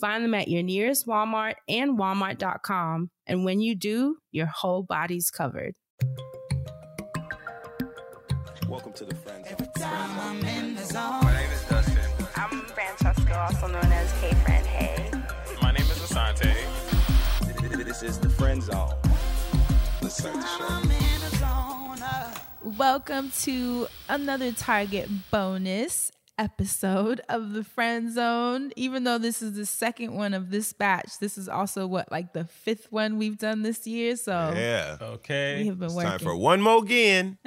Find them at your nearest Walmart and walmart.com. And when you do, your whole body's covered. Welcome to the Friends. Every time I'm in the zone. My name is Dustin. I'm Francheska, also known as Hey Fran Hey. My name is Asante. This is the Friend Zone. Let's start the I'm show. in the zone. uh, Welcome to another Target bonus episode of the Friend Zone. Even though this is the second one of this batch, this is also what, like the fifth one we've done this year. So Yeah. Okay. we have been It's working. time for one more again.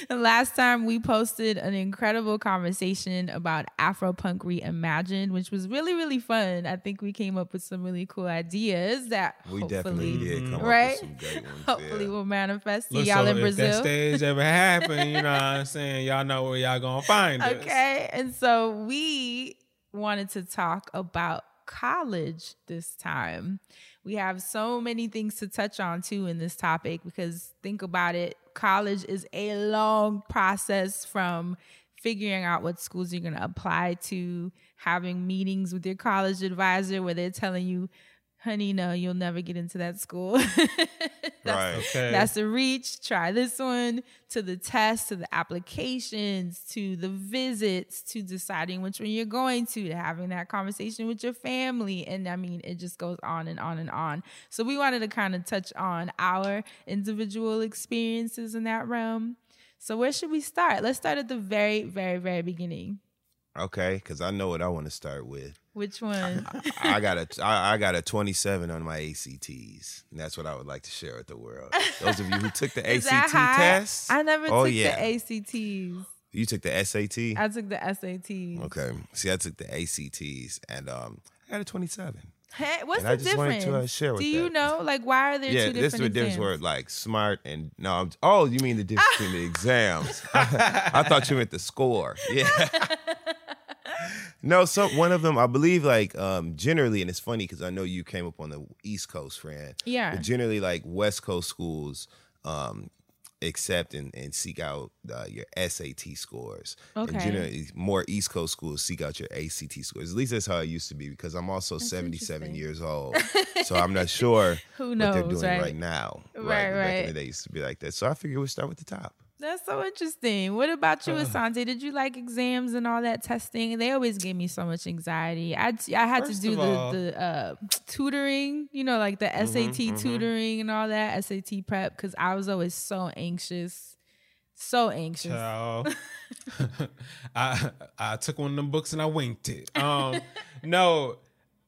You know, last time we posted an incredible conversation about Afropunk Reimagined, which was really, really fun. I think we came up with some really cool ideas that we hopefully, definitely did come right? up with some great ones. hopefully yeah. will manifest. See Look, y'all so in if Brazil. that stage ever happened, you know what I'm saying? Y'all know where y'all gonna find us. Okay. And so we wanted to talk about college this time. We have so many things to touch on too in this topic because think about it college is a long process from figuring out what schools you're going to apply to, having meetings with your college advisor where they're telling you, honey, no, you'll never get into that school. That's- Right. Okay. that's a reach. Try this one to the test, to the applications, to the visits, to deciding which one you're going to, to having that conversation with your family. And I mean, it just goes on and on and on. So we wanted to kind of touch on our individual experiences in that realm. So where should we start? Let's start at the very, very, very beginning. Okay, because I know what I want to start with. Which one? I got a I, I got a 27 on my ACTs. And that's what I would like to share with the world. Those of you who took the ACT test. I never oh, took yeah. the ACTs. You took the SAT? I took the SATs. okay. See, I took the ACTs and um I got a 27. Hey, what's And the I just wanted difference? to, uh, share with Do you that. know, like, why are there yeah, two this is different the difference where like smart and no. I'm, oh, you mean the difference between the exams? I thought you meant the score. Yeah. No, so one of them, I believe, like um generally, and it's funny because I know you came up on the East Coast, friend. Yeah. But generally, like West Coast schools, um, accept and, and seek out uh, your SAT scores. Okay. And generally, more East Coast schools seek out your ACT scores. At least that's how it used to be because I'm also 77 years old. so I'm not sure Who what they're doing right? right, now. Right, but Back right. in the day, used to be like that. So I figured we'd start with the top. That's so interesting. What about you, Asante? Did you like exams and all that testing? They always gave me so much anxiety. I I had First to do of all- the the uh, tutoring, you know, like the SAT tutoring and all that SAT prep because I was always so anxious, so anxious. I I took one of them books and I winked it. Um, no,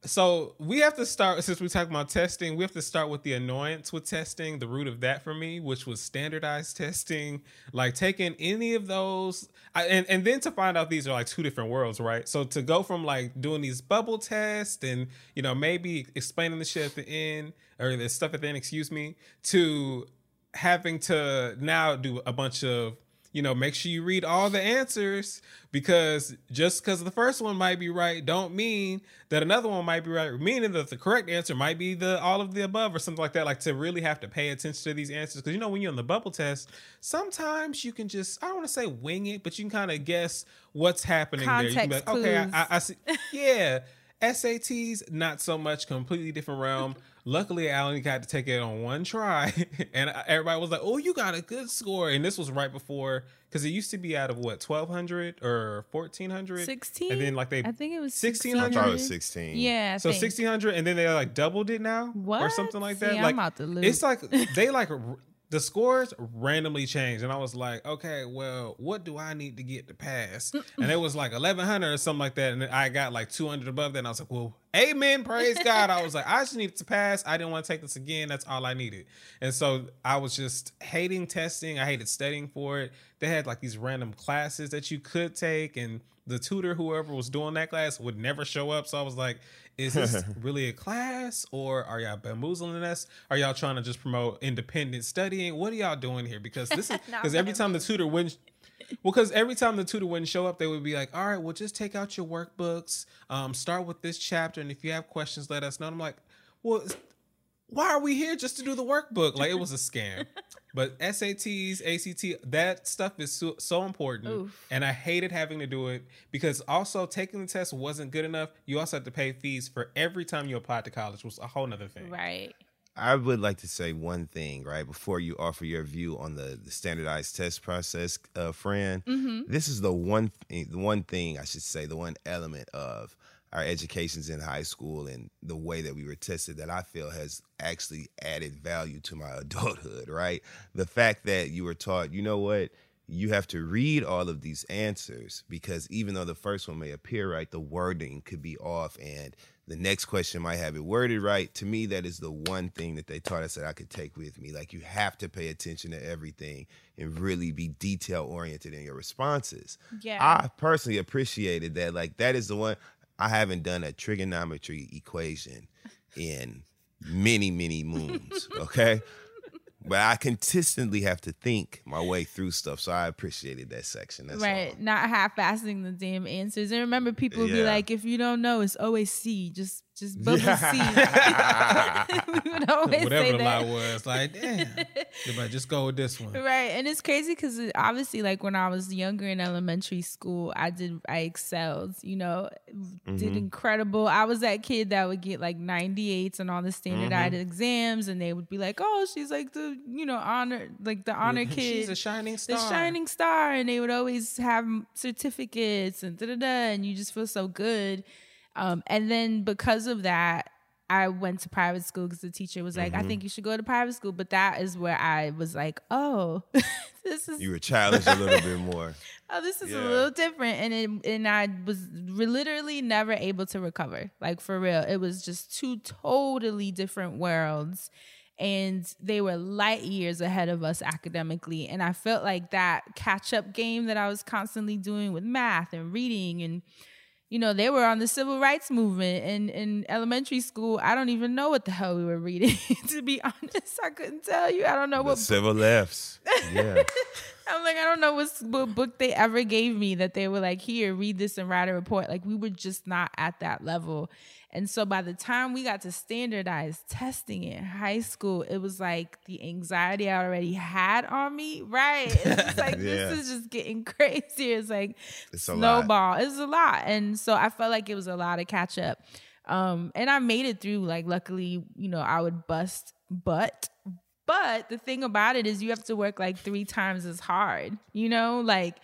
so we have to start since we talked about testing. We have to start with the annoyance with testing. The root of that for me, which was standardized testing, like taking any of those, I, and and then to find out these are like two different worlds, right? So to go from like doing these bubble tests and you know maybe explaining the shit at the end or the stuff at the end, excuse me, to having to now do a bunch of you know make sure you read all the answers because just because the first one might be right don't mean that another one might be right meaning that the correct answer might be the all of the above or something like that like to really have to pay attention to these answers because you know when you're on the bubble test sometimes you can just i don't want to say wing it but you can kind of guess what's happening there you can be Context like okay I. I, I see yeah SATs, not so much, completely different realm. Luckily, I only got to take it on one try, and everybody was like, "Oh, you got a good score." And this was right before because it used to be out of what twelve hundred or fourteen hundred, 16? and then like they I think it was 1600? I thought it was 16. Yeah. I so sixteen hundred, and then they like doubled it now, or something like See, that. I'm like out the loop. it's like they like r- the scores randomly changed, and I was like, okay, well, what do I need to get to pass? and it was like eleven hundred or something like that, and I got like two hundred above that, and I was like, well, amen, praise God. I was like, I just needed to pass. I didn't want to take this again. That's all I needed, and so I was just hating testing. I hated studying for it. They had like these random classes that you could take, and the tutor, whoever was doing that class, would never show up. So I was like, is this really a class or are y'all bamboozling us? Are y'all trying to just promote independent studying? What are y'all doing here? Because this is because every time the tutor wouldn't well, because every time the tutor wouldn't show up, they would be like, "All right, well, just take out your workbooks, um, start with this chapter, and if you have questions, let us know." And I'm like, "Well, why are we here just to do the workbook? Like it was a scam." But SATs, ACT, that stuff is so, so important, Oof. and I hated having to do it because also taking the test wasn't good enough. You also had to pay fees for every time you applied to college, was a whole nother thing. Right. I would like to say one thing, right, before you offer your view on the, the standardized test process, uh, friend. This is the one thing, the one thing I should say, the one element of our educations in high school and the way that we were tested that I feel has actually added value to my adulthood, right? The fact that you were taught, you know what, you have to read all of these answers because even though the first one may appear right, the wording could be off and the next question might have it worded right. To me, that is the one thing that they taught us that I could take with me. Like you have to pay attention to everything and really be detail oriented in your responses. Yeah. I personally appreciated that. Like that is the one I haven't done a trigonometry equation in many, many moons. Okay. But I consistently have to think my way through stuff. So I appreciated that section. That's right. all. Not half-assing the damn answers. And remember, people would be like, if you don't know, it's always C. Just just bubble C. we would always Whatever say the lie that. was, like, damn, might just go with this one. Right. And it's crazy because obviously, like when I was younger in elementary school, I did, I excelled, you know, did mm-hmm. incredible. I was that kid that would get like 98s on all the standardized mm-hmm. exams, and they would be like, oh, she's like the, you know, honor, like the honor kid. She's a shining star. the shining star and they would always have certificates and da da da and you just feel so good um and then because of that I went to private school because the teacher was like, I think you should go to private school. But that is where I was like, oh, this is You were challenged a little bit more. oh, this is a little different. And it, and I was literally never able to recover. Like for real, it was just two totally different worlds. And they were light years ahead of us academically. And I felt like that catch up game that I was constantly doing with math and reading and you know, they were on the civil rights movement and in elementary school. I don't even know what the hell we were reading, to be honest. I couldn't tell you. I don't know The what civil lefts. Yeah. I'm like, I don't know what, what book they ever gave me that they were like, here, read this and write a report. Like, we were just not at that level. And so by the time we got to standardized testing in high school, it was like the anxiety I already had on me. Right. It's like, Yeah. this is just getting crazier. It's like It's a snowball. It's a lot. And so I felt like it was a lot of catch up. Um, and I made it through. Like, luckily, you know, I would bust butt. But the thing about it is, you have to work like three times as hard. You know, like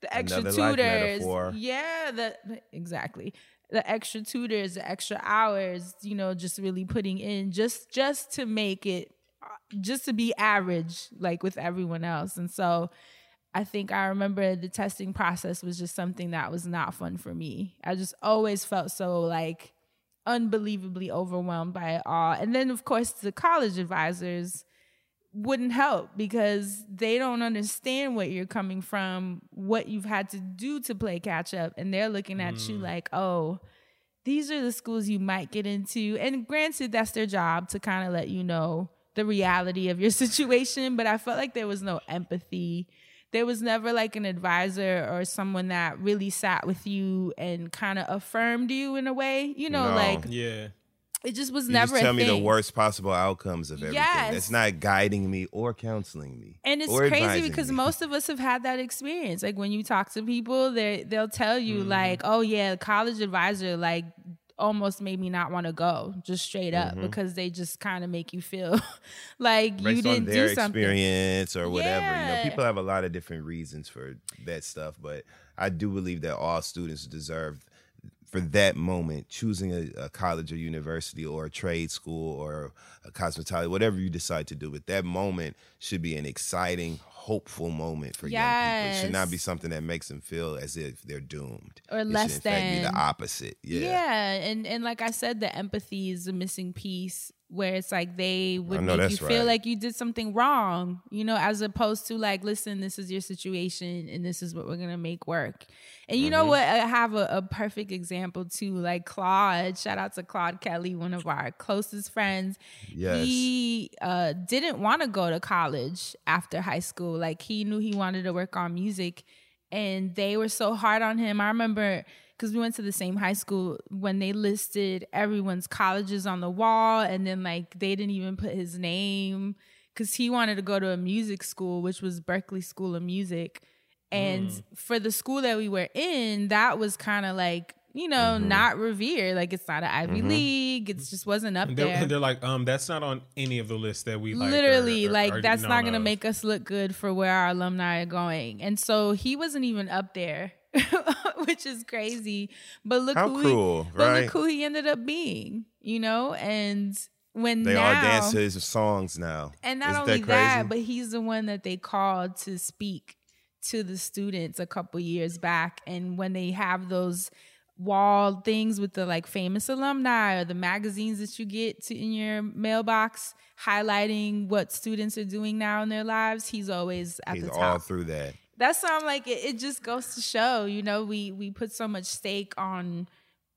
the extra Another tutors. Yeah, the exactly the extra tutors, the extra hours. You know, just really putting in just just to make it, just to be average, like with everyone else. And so, I think I remember the testing process was just something that was not fun for me. I just always felt so like unbelievably overwhelmed by it all. And then of course the college advisors wouldn't help because they don't understand what you're coming from, what you've had to do to play catch up and they're looking at you mm. like, "Oh, these are the schools you might get into." And granted that's their job to kind of let you know the reality of your situation, but I felt like there was no empathy there was never like an advisor or someone that really sat with you and kind of affirmed you in a way. You know, No. like Yeah. It just was You never just tell me the worst possible outcomes of everything. Yes. That's not guiding me or counseling me. And it's crazy because me. most of us have had that experience. Like when you talk to people, they they'll tell Mm-hmm. you like, "Oh yeah, college advisor like almost made me not want to go just straight up because they just kind of make you feel like you based on didn't do something. experience or whatever. You Yeah. know, people have a lot of different reasons for that stuff, but I do believe that all students deserve for that moment choosing a, a college or university or a trade school or a cosmetology, whatever you decide to do. But that moment should be an exciting, hopeful moment for young people. It should not be something that makes them feel as if they're doomed. Or it less should in fact be the opposite. Yeah. Yeah. and and like I said, the empathy is a missing piece where it's like they would make you feel right. like you did something wrong, you know, as opposed to like, listen, this is your situation and this is what we're gonna make work. And you Mm-hmm. know what? I have a, a perfect example too, like Claude. Shout out to Claude Kelly, one of our closest friends. Yes. He uh, didn't want to go to college after high school. Like he knew he wanted to work on music, and they were so hard on him. I remember because we went to the same high school when they listed everyone's colleges on the wall, and then like they didn't even put his name because he wanted to go to a music school, which was Berklee School of Music. And mm. for the school that we were in, that was kind of like, you know, mm-hmm. not revered. Like it's not an Ivy mm-hmm. League. It just wasn't up And they're, there. they're like, um, that's not on any of the lists that we like. Literally, or- or like are that's not gonna of. make us look good for where our alumni are going. And so he wasn't even up there, which is crazy. But look How who cruel, he, but right? look who he ended up being, you know. And when They now, all dance to his songs now. and not Isn't only that, that, but he's the one that they called to speak to the students a couple years back. And when they have those wall things with the like famous alumni or the magazines that you get to in your mailbox highlighting what students are doing now in their lives, he's always at He's the all top. through that. That's why I'm like it, it just goes to show, you know, we we put so much stake on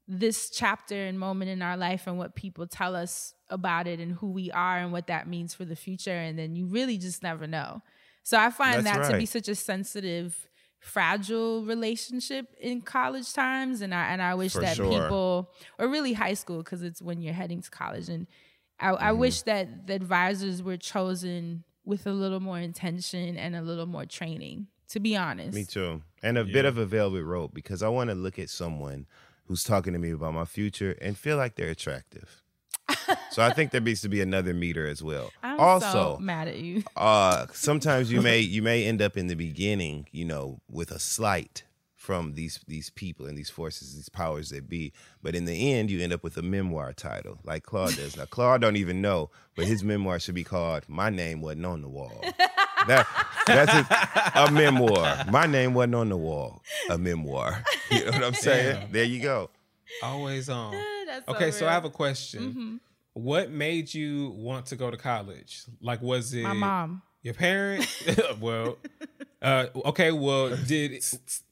this chapter and moment in our life and what people tell us about it and who we are and what that means for the future and then you really just never know so i find That's that to be such a sensitive fragile relationship in college times and i and i wish For that sure. people or really high school because it's when you're heading to college and I, I Mm-hmm. wish that the advisors were chosen with a little more intention and a little more training to be honest Me too. And a bit of a velvet rope because I want to look at someone who's talking to me about my future and feel like they're attractive. so I think there needs to be another meter as well. i'm also, so mad at you uh, sometimes you may you may end up in the beginning, you know, with a slight from these these people and these forces, these powers that be. But in the end, you end up with a memoir title, like Claude does. Now, Claude don't even know, but his memoir should be called "My Name Wasn't on the Wall." That that's a, a memoir. My name wasn't on the wall. A memoir. You know what I'm saying? There you go. Always on. That's so okay, so I have a question. What made you want to go to college? Like, was it my mom your parents? well, uh, okay. Well, did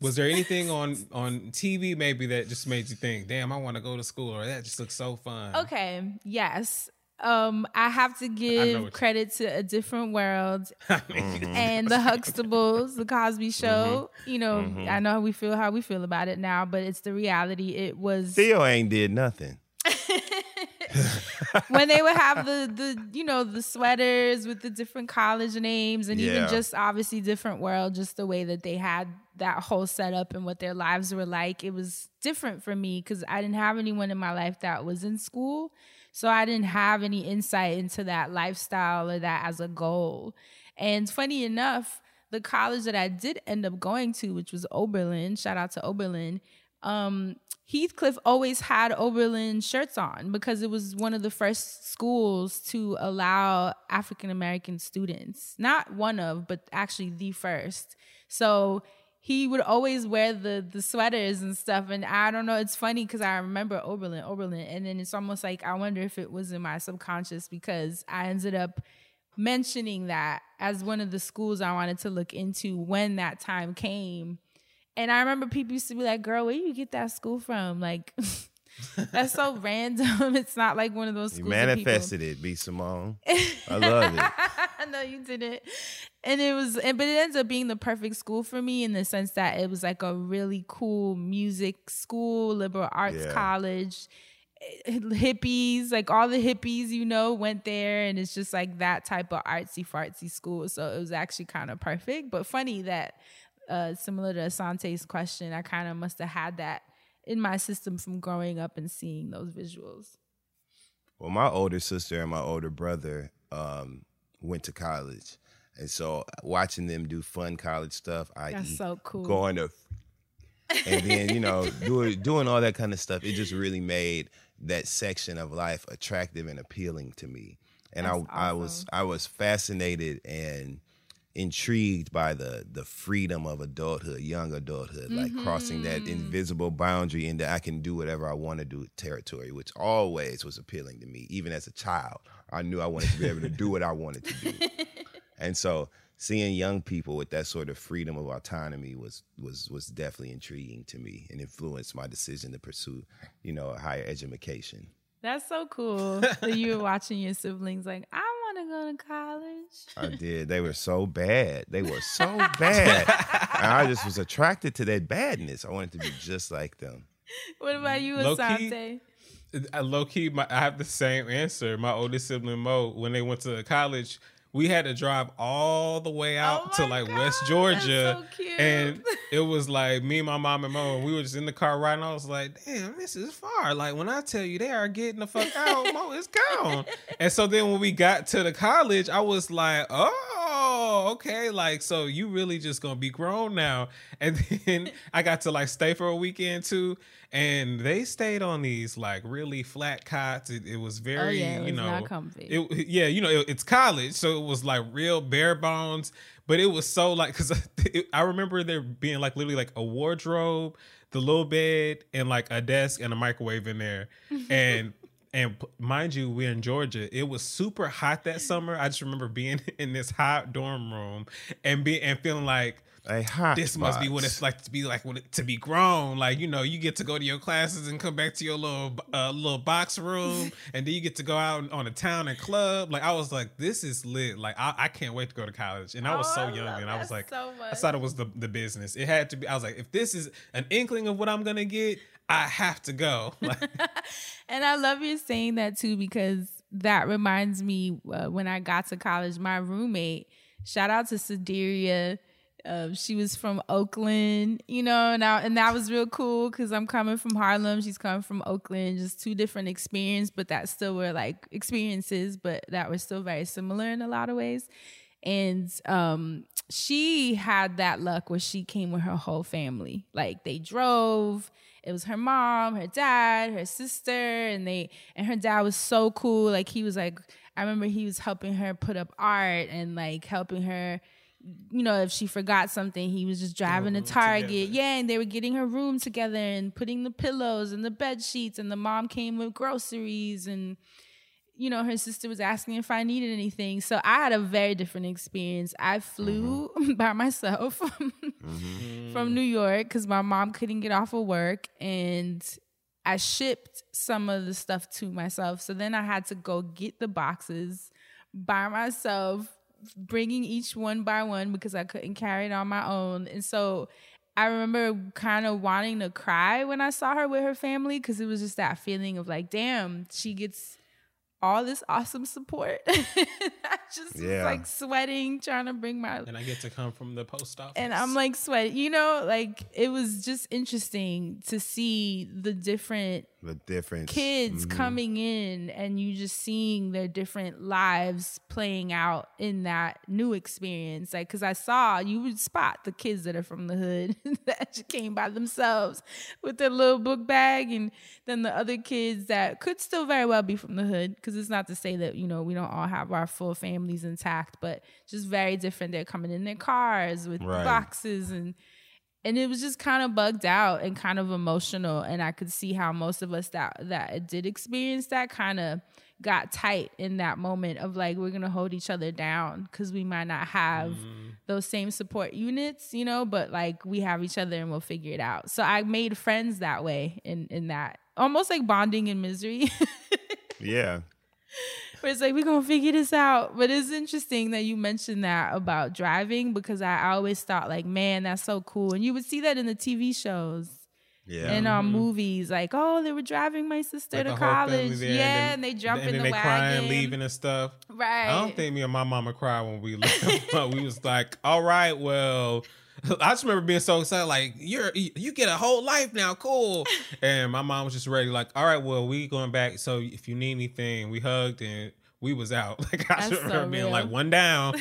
was there anything on on TV maybe that just made you think, "Damn, I want to go to school," or that just looks so fun? Okay, yes. Um, I have to give what- credit to a different world mm-hmm. and the Huxtables, the Cosby Show. You know, I know we feel how we feel about it now, but it's the reality. It was Theo ain't did nothing. when they would have the the you know the sweaters with the different college names and even just obviously different world just the way that they had that whole setup and what their lives were like it was different for me because i didn't have anyone in my life that was in school so i didn't have any insight into that lifestyle or that as a goal and funny enough the college that i did end up going to which was oberlin shout out to oberlin um, Heathcliff always had Oberlin shirts on because it was one of the first schools to allow African American students. Not one of, but actually the first. So he would always wear the the sweaters and stuff. And I don't know, it's funny because I remember Oberlin, Oberlin, and then it's almost like I wonder if it was in my subconscious because I ended up mentioning that as one of the schools I wanted to look into when that time came. And I remember people used to be like, girl, where you get that school from? Like, that's so random. It's not like one of those You schools. that people- manifested it, B. Simone. I love it. no, you didn't. And it was, and, but it ends up being the perfect school for me in the sense that it was like a really cool music school, liberal arts Yeah. college, eh, hippies, like all the hippies, you know, went there. And it's just like that type of artsy fartsy school. So it was actually kind of perfect. But funny that, uh, similar to Asante's question, I kind of must have had that in my system from growing up and seeing those visuals. Well, my older sister and my older brother um, went to college, and so watching them do fun college stuff, I That's so cool. going to, and then you know doing doing all that kind of stuff, it just really made that section of life attractive and appealing to me, and I That's I was. I was fascinated and intrigued by the the freedom of adulthood, young adulthood, like crossing that mm-hmm. invisible boundary into I can do whatever I want to do territory, which always was appealing to me. Even as a child, I knew I wanted to be able to do what I wanted to do. and so seeing young people with that sort of freedom of autonomy was was was definitely intriguing to me and influenced my decision to pursue, you know, a higher education. That's so cool. that you were watching your siblings like, I want to go to college. I did. They were so bad. They were so bad. and I just was attracted to that badness. I wanted to be just like them. What about you, Low key, Asante? I low key, my, I have the same answer. My oldest sibling Mo, when they went to college, we had to drive all the way out Oh to like God, West Georgia, so and it was like me, my mom, and Mo, and we were just in the car riding. I was like, "Damn, this is far." Like when I tell you they are getting the fuck out, Mo is gone. And so then when we got to the college, I was like, "Oh, Oh, okay." Like so, you really just gonna be grown now? And then I got to like stay for a weekend too. And they stayed on these like really flat cots. It, it was oh, very, Oh, yeah, it you know, not comfy. it, yeah, you know, it, it's college, so it was like real bare bones. But it was so like because I remember there being like literally like a wardrobe, the little bed, and like a desk and a microwave in there, and. And mind you, we're in Georgia. It was super hot that summer. I just remember being in this hot dorm room and be and feeling like A hot this must be what it's like to be like when it, to be grown. Like you know, you get to go to your classes and come back to your little uh, little box room, and then you get to go out on a town and club. Like I was like, this is lit. Like I, I can't wait to go to college. And I was Oh, so I young, and I was like, so I thought it was the the business. It had to be. I was like, if this is an inkling of what I'm gonna get, I have to go. And I love you saying that too because that reminds me uh, when I got to college, my roommate, shout out to Sideria. Uh, she was from Oakland, you know, and, I, and that was real cool because I'm coming from Harlem. She's coming from Oakland, just two different experiences, but that still were like experiences, but that were still very similar in a lot of ways. And um, she had that luck where she came with her whole family. Like they drove. It was her mom, her dad, her sister, and they and her dad was so cool. Like he was like, I remember he was helping her put up art and like helping her. You know, if she forgot something, he was just driving to Target. together. Yeah, and they were getting her room together and putting the pillows and the bed sheets. And the mom came with groceries and you know, her sister was asking if I needed anything. So I had a very different experience. I flew by myself mm-hmm. from New York because my mom couldn't get off of work and I shipped some of the stuff to myself. So then I had to go get the boxes by myself, bringing each one by one because I couldn't carry it on my own. And so I remember kind of wanting to cry when I saw her with her family because it was just that feeling of like, damn, she gets all this awesome support. I just was like sweating, trying to bring my and I get to come from the post office, and I'm like sweating. You know, like it was just interesting to see the different the difference. kids Mhm. coming in and you just seeing their different lives playing out in that new experience like because i saw you would spot the kids that are from the hood that just came by themselves with their little book bag and then the other kids that could still very well be from the hood because it's not to say that you know we don't all have our full families intact but just very different they're coming in their cars with Right. boxes and and it was just kind of bugged out and kind of emotional. And i could see how most of us that that did experience that kind of got tight in that moment of like we're gonna hold each other down because we might not have mm-hmm. those same support units you know but like we have each other and we'll figure it out. So i made friends that way in in that almost like bonding in misery. Yeah. Where it's like we're gonna figure this out. But it's interesting that you mentioned that about driving because I always thought like, man, that's so cool. And you would see that in the TV shows Yeah. and um movies, like, oh, they were driving my sister Like to the whole family college. there, yeah, and, then, and they jump and in then the they wagon. crying, leaving and stuff. Right. I don't think me and my mama cried when we left. but we was like, all right, well, I just remember being so excited, like you're you get a whole life now, cool. And my mom was just ready, like, all right, well, we going back. So if you need anything, we hugged and we was out. Like I That's just so remember being real. like one down.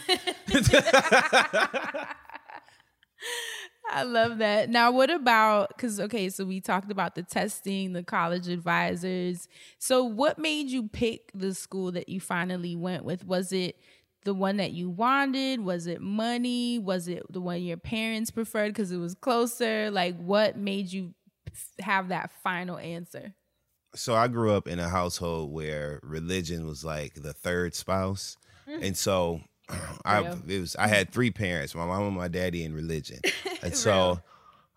I love that. Now, what about because okay, so we talked about the testing, the college advisors. So, what made you pick the school that you finally went with? Was it the one that you wanted? Was it money? Was it the one your parents preferred because it was closer? Like, what made you have that final answer? so I grew up in a household where religion was like the third spouse, and so I it was I had three parents, my mom and my daddy in religion, and so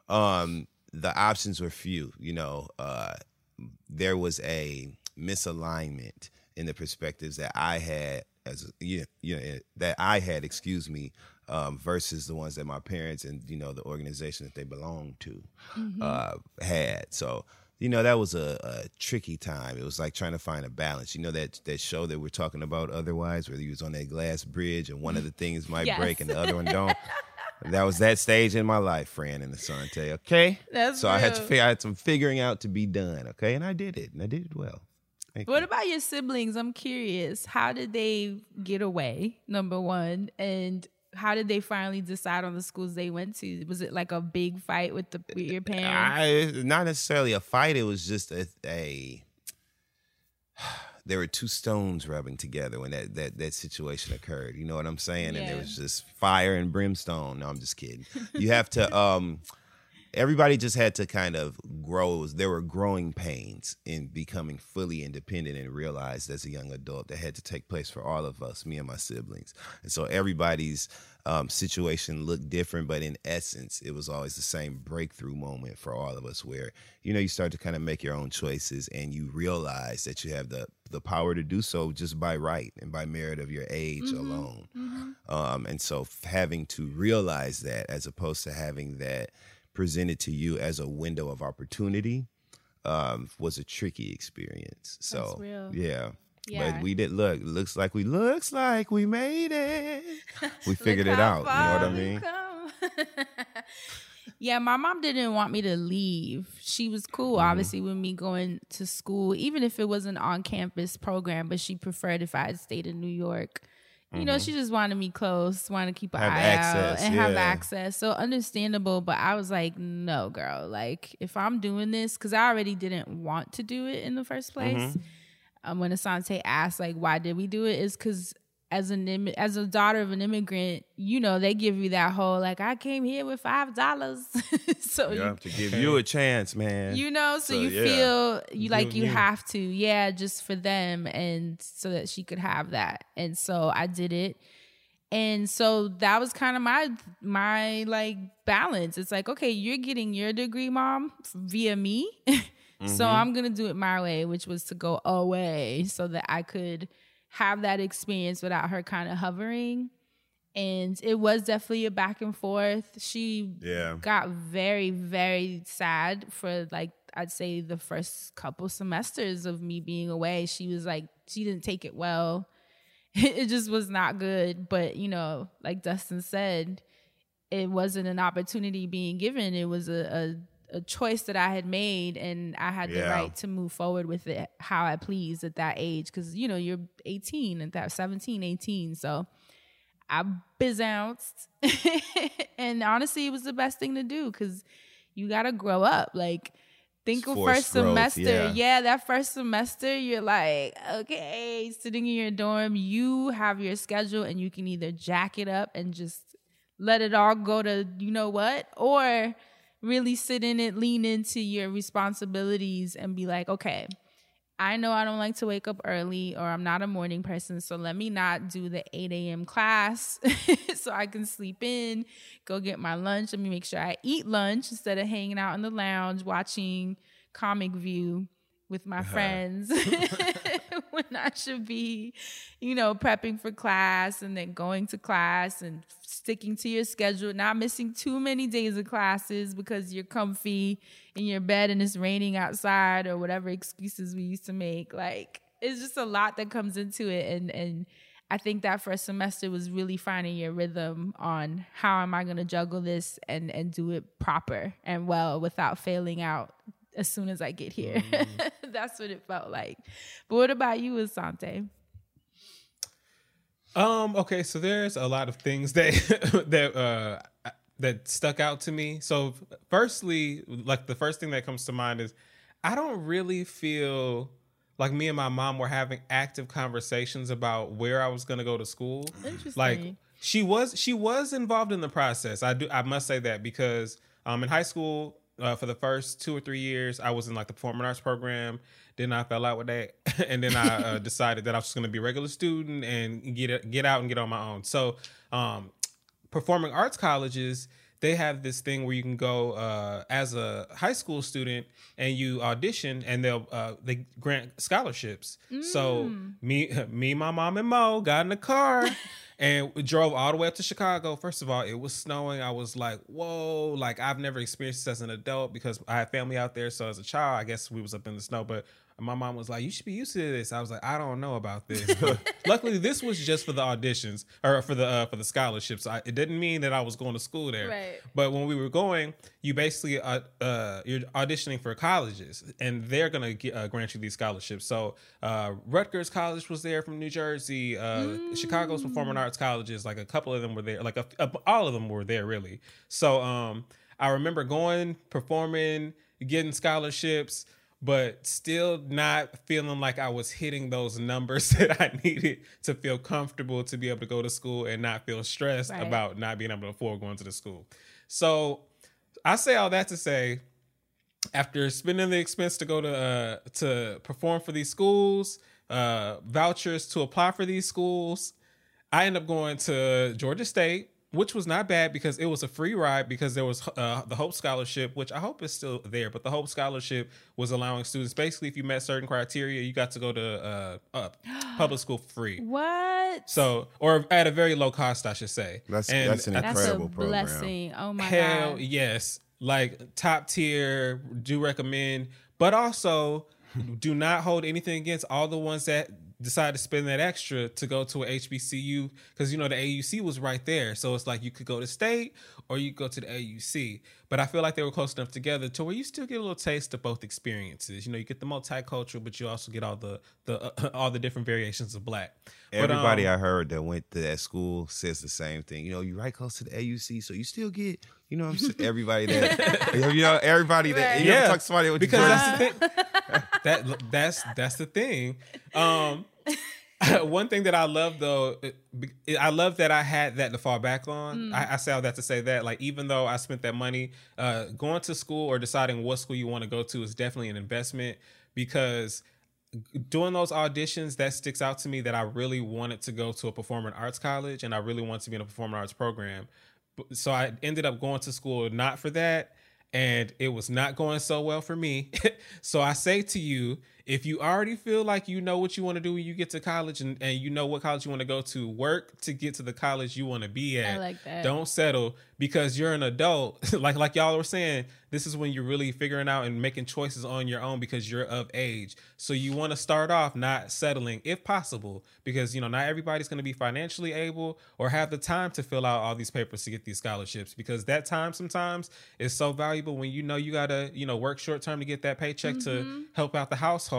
um the options were few. You know, uh, there was a misalignment in the perspectives that I had as you you know that I had, excuse me, um, versus the ones that my parents and you know the organization that they belonged to uh, had. So you know that was a, a tricky time. It was like trying to find a balance. You know that that show that we're talking about otherwise, where you was on that glass bridge and one of the things might Yes. break and the other one don't. That was that stage in my life, Fran and Asante. Okay, That's so I had to figure, I had some figuring out to be done. Okay, and I did it, and I did it well. Thank What you. about your siblings? I'm curious. How did they get away? Number one, and how did they finally decide on the schools they went to? Was it like a big fight with the with your parents? I, not necessarily a fight. It was just a, a there were two stones rubbing together when that, that that situation occurred. You know what I'm saying? And Yeah. there was just fire and brimstone. No, I'm just kidding. You have to um everybody just had to kind of grow. There were growing pains in becoming fully independent and realized as a young adult that had to take place for all of us, me and my siblings. And so everybody's um, situation looked different, but in essence, it was always the same breakthrough moment for all of us where, you know, you start to kind of make your own choices and you realize that you have the, the power to do so just by right and by merit of your age alone. Um, and so having to realize that as opposed to having that presented to you as a window of opportunity um, was a tricky experience. So yeah. Yeah. But we did look. Looks like we looks like we made it. We figured it out. You know what I mean? yeah, my mom didn't want me to leave. She was cool, Mm-hmm. obviously, with me going to school, even if it was an on campus program, but she preferred if I had stayed in New York. You know, she just wanted me close, wanted to keep an Mm-hmm. Have eye access, out and have access. So understandable, but I was like, no, girl. Like, if I'm doing this, because I already didn't want to do it in the first place. Mm-hmm. Um, when Asante asked, like, why did we do it? Is because as an immi- as a daughter of an immigrant, you know, they give you that whole like, I came here with five dollars, so You you have to give you a chance, man. you know so, So, you yeah. feel you like You you you. have to yeah just for them and so that she could have that. And so i did it. And so that was kind of my my like balance. It's like okay you're getting your degree mom via me. So mm-hmm. i'm gonna do it my way which was to go away so that i could have that experience without her kind of hovering. And it was definitely a back and forth. She Yeah. got very very sad for like i'd say the first couple semesters of me being away. She was like she didn't take it well. It just was not good. But you know like dustin said it wasn't an opportunity being given. It was a, a, a choice that i had made and i had the right to move forward with it how i pleased at that age because you know you're 18 at that 17 18 so I bizounced. and honestly, it was the best thing to do because you got to grow up. Like, think of first growth, semester. yeah. Yeah. that first semester, you're like, okay, sitting in your dorm, you have your schedule and you can either jack it up and just let it all go to you know what, or really sit in it, lean into your responsibilities and be like, okay, I know I don't like to wake up early or I'm not a morning person, so let me not do the 8 a.m. class so I can sleep in, go get my lunch. Let me make sure I eat lunch instead of hanging out in the lounge watching Comic View with my uh-huh. friends when I should be, you know, prepping for class and then going to class and sticking to your schedule, not missing too many days of classes because you're comfy in your bed and it's raining outside or whatever excuses we used to make. Like it's just a lot that comes into it and and I think that first semester was really finding your rhythm on how am I going to juggle this and and do it proper and well without failing out as soon as I get here. That's what it felt like. But what about you, Asante? Um. Okay. So there's a lot of things that that uh that stuck out to me. So, firstly, like the first thing that comes to mind is I don't really feel like me and my mom were having active conversations about where I was going to go to school. Interesting. Like she was she was involved in the process. I do I must say that because um in high school uh, for the first two or three years I was in like the performing arts program. Then I fell out with that, and then I uh, decided that I was just going to be a regular student and get get out and get on my own. So um performing arts colleges they have this thing where you can go uh, as a high school student and you audition and they'll uh, they grant scholarships so me me my mom and mo got in the car and we drove all the way up to chicago. First of all it was snowing. I was like whoa like i've never experienced this as an adult because i had family out there. So as a child i guess we was up in the snow but my mom was like, "You should be used to this." I was like, "I don't know about this." Luckily, this was just for the auditions or for the uh, for the scholarships. I, it didn't mean that I was going to school there. Right. But when we were going, you basically uh, uh, you're auditioning for colleges, and they're gonna get, uh, grant you these scholarships. So uh, Rutgers College was there from New Jersey. Uh, Chicago's Performing Arts Colleges, like a couple of them were there. Like a, a- all of them were there, really. So um, I remember going, performing, getting scholarships. But still not feeling like I was hitting those numbers that I needed to feel comfortable to be able to go to school and not feel stressed Right. about not being able to afford going to the school. So I say all that to say, after spending the expense to go to uh, to perform for these schools, uh, vouchers to apply for these schools, I end up going to Georgia State, which was not bad because it was a free ride because there was uh, the Hope Scholarship, which I hope is still there. But the Hope Scholarship was allowing students basically, if you met certain criteria, you got to go to uh, uh, public school free. What? So, or at a very low cost, I should say. That's And that's an I- That's a incredible program. blessing. Oh my god. Hell god. yes. Like top tier, do recommend, but also do not hold anything against all the ones that decide to spend that extra to go to a HBCU because you know the AUC was right there. So it's like you could go to state or you go to the AUC. But I feel like they were close enough together to where you still get a little taste of both experiences. You know, you get the multicultural, but you also get all the the uh, all the different variations of black. But, Everybody um, I heard that went to that school says the same thing. You know, you're right close to the AUC, so you still get, you know, I'm everybody that, you know, everybody that. You ever talk to somebody with because that's the thing. that that's that's the thing. Um, one thing that I love though, I love that I had that to fall back on. I, I say all that to say that, like, even though I spent that money, uh, going to school or deciding what school you want to go to is definitely an investment because doing those auditions that sticks out to me that I really wanted to go to a performing arts college and I really wanted to be in a performing arts program. So I ended up going to school not for that and it was not going so well for me. so I say to you, if you already feel like you know what you want to do when you get to college and, and you know what college you want to go to, work to get to the college you want to be at. I like that. Don't settle because you're an adult. like like y'all were saying, this is when you're really figuring out and making choices on your own because you're of age. So you want to start off not settling if possible because you know not everybody's going to be financially able or have the time to fill out all these papers to get these scholarships because that time sometimes is so valuable when you know you got to, you know, work short term to get that paycheck to mm-hmm. help out the household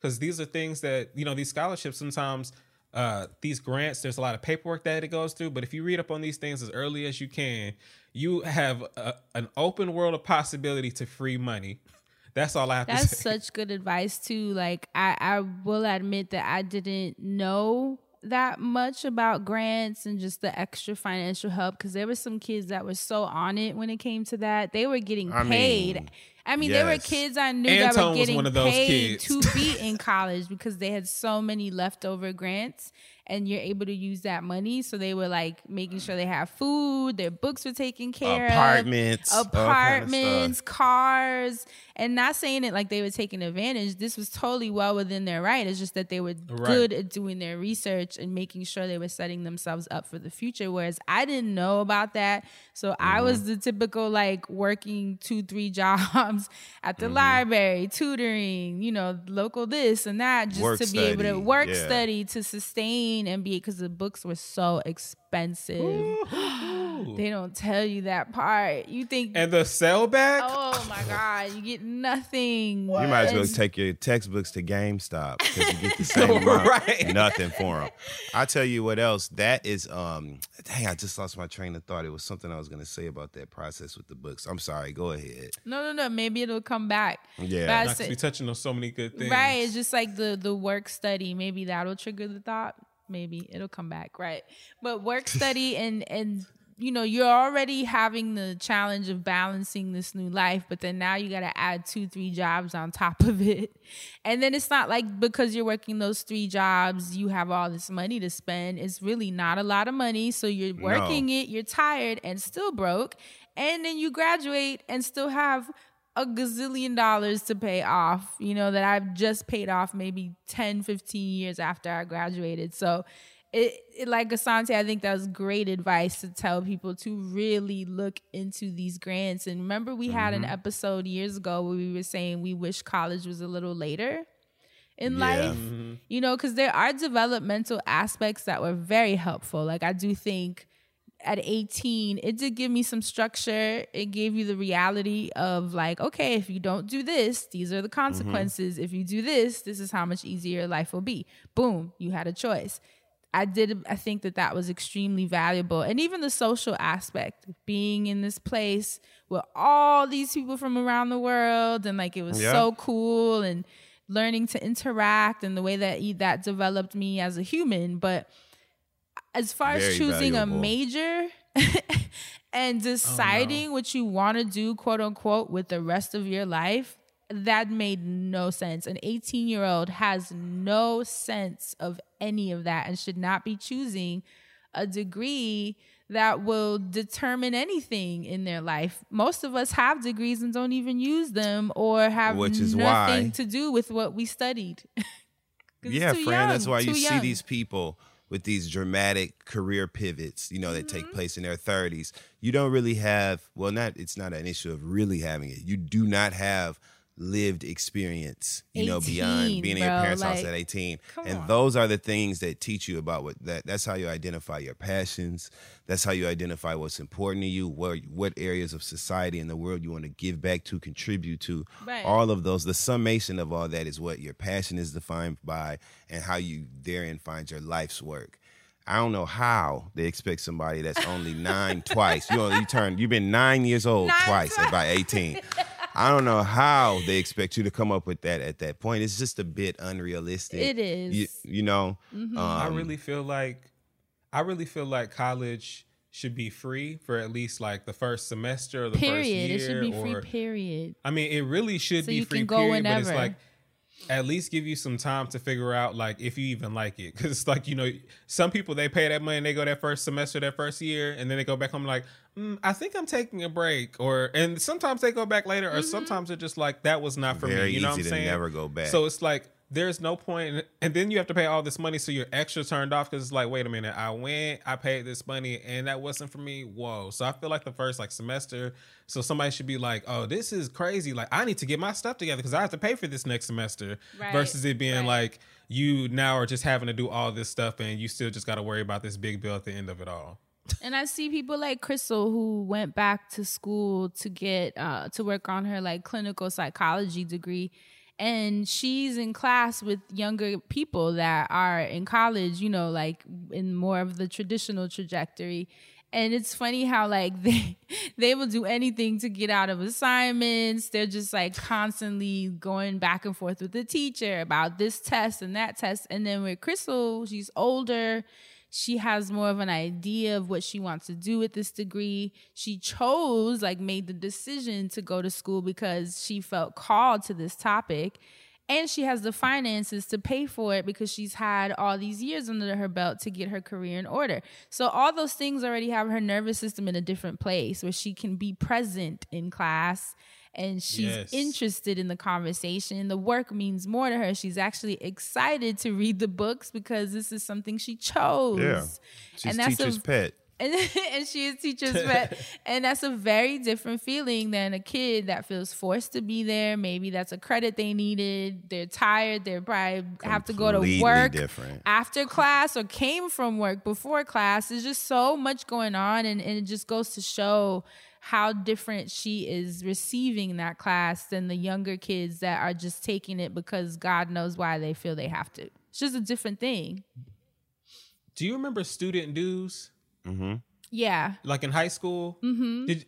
because these are things that, you know, these scholarships sometimes uh, these grants, there's a lot of paperwork that it goes through. But if you read up on these things as early as you can, you have a, an open world of possibility to free money. That's all I have to say. That's say. such good advice too. Like I, I will admit that I didn't know that much about grants and just the extra financial help because there were some kids that were so on it when it came to that. They were getting I paid. mean, I mean, there were kids I knew Antone that were getting one of those paid kids. to be in college because they had so many leftover grants and you're able to use that money. So they were like making sure they have food, their books were taken care Apartments, of, of apartments, cars, and not saying it like they were taking advantage. This was totally well within their right. It's just that they were good at doing their research and making sure they were setting themselves up for the future. Whereas I didn't know about that. So I Mm-hmm. was the typical like working two, three jobs at the library, tutoring, you know, local this and that, just Work to be able to work yeah. study to sustain and be because the books were so expensive. they don't tell you that part. You think, And the sell back? oh my God, you get nothing. You might as well take your textbooks to GameStop because you get the same amount, Right. nothing for them. I tell you what else. That is, um, dang, I just lost my train of thought. It was something I was going to say about that process with the books. I'm sorry. Go ahead. No, no, no. Maybe it'll come back. Yeah. But I Not to be touching on so many good things. Right. It's just like the the work study. Maybe that'll trigger the thought. Maybe it'll come back. Right. But work study and and you know you're already having the challenge of balancing this new life but then now you got to add two three jobs on top of it. And then it's not like because you're working those three jobs you have all this money to spend it's really not a lot of money. So you're working it you're tired and still broke and then you graduate and still have a gazillion dollars to pay off, you know, that I've just paid off maybe 10, 15 years after I graduated. So, it, it like Assante, I think that was great advice to tell people to really look into these grants. And remember, we had an mm-hmm. episode years ago where we were saying we wish college was a little later in Yeah. life, mm-hmm. you know, because there are developmental aspects that were very helpful. Like, I do think at 18 it did give me some structure. It gave you the reality of like okay if you don't do this these are the mm-hmm. consequences. If you do this this is how much easier your life will be. Boom you had a choice i did i think that that was extremely valuable and even the social aspect being in this place with all these people from around the world and like it was Yeah. so cool and learning to interact and the way that that developed me as a human but as far as choosing valuable. a major and oh, deciding what you want to do, quote unquote, with the rest of your life, that made no sense. An 18 year old has no sense of any of that and should not be choosing a degree that will determine anything in their life. Most of us have degrees and don't even use them or have Which is nothing why- to do with what we studied. yeah, too friend. That's why you too see these people with these dramatic career pivots, you know, that Mm-hmm. take place in their 30s. You don't really have, well, not, it's not an issue of really having it. You do not have lived experience, you know, beyond being in your bro, parents' house at 18. And on. those are the things that teach you about what that that's how you identify your passions. That's how you identify what's important to you, what what areas of society and the world you want to give back to, contribute to. Right. All of those, the summation of all that is what your passion is defined by and how you therein find your life's work. I don't know how they expect somebody that's only nine twice. You know, you turn you've been nine years old Nine twice at about 18. I don't know how they expect you to come up with that at that point. It's just a bit unrealistic. It is. You, you know, I um, really feel like I really feel like college should be free for at least like the first semester or the first period. year. It should be or, free. Period. I mean, it really should So be you free can go period, but it's like at least give you some time to figure out like if you even like it because it's like you know some people they pay that money and they go that first semester that first year and then they go back home like mm, i think i'm taking a break or and sometimes they go back later or Mm-hmm. sometimes they're just like that was not for Very me you know what i'm saying never go back. so it's like there's no point and then you have to pay all this money so you're extra turned off because it's like wait a minute i went i paid this money and that wasn't for me? Whoa. So i feel like the first like semester so somebody should be like oh this is crazy. Like i need to get my stuff together because i have to pay for this next semester Right, versus it being right. like you now are just having to do all this stuff and you still just got to worry about this big bill at the end of it all. And I see people like Crystal who went back to school to get uh, to work on her like clinical psychology degree, and she's in class with younger people that are in college. You know, like in more of the traditional trajectory. And it's funny how like they they will do anything to get out of assignments. They're just like constantly going back and forth with the teacher about this test and that test. And then with Crystal, she's older she has more of an idea of what she wants to do with this degree. She chose, like, made the decision to go to school because she felt called to this topic. And she has the finances to pay for it because she's had all these years under her belt to get her career in order. So, all those things already have her nervous system in a different place where she can be present in class and she's Yes. interested in the conversation. The work means more to her. She's actually excited to read the books because this is something she chose. yeah, she's and that's teacher's a, pet. And and she is teacher's pet, and that's a very different feeling than a kid that feels forced to be there. Maybe that's a credit they needed. They're tired. They're probably have to go to work different. after class or came from work before class. There's just so much going on, and, and it just goes to show how different she is receiving that class than the younger kids that are just taking it because God knows why they feel they have to. It's just a different thing. Do you remember student dues? Yeah. like in high school. Mm-hmm. Did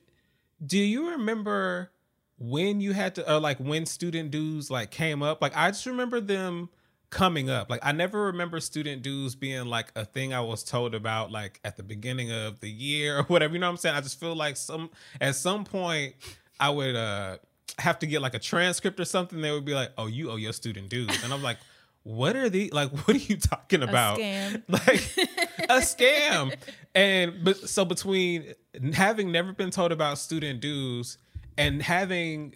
do you remember when you had to, or like when student dues like came up? Like I just remember them coming up. Like I never remember student dues being like a thing I was told about like at the beginning of the year or whatever. You know what I'm saying? I just feel like some at some point I would uh have to get like a transcript or something. They would be like, "Oh, you owe your student dues," and I'm like. What are the like? What are you talking about? scam. Like a scam. And but so between having never been told about student dues and having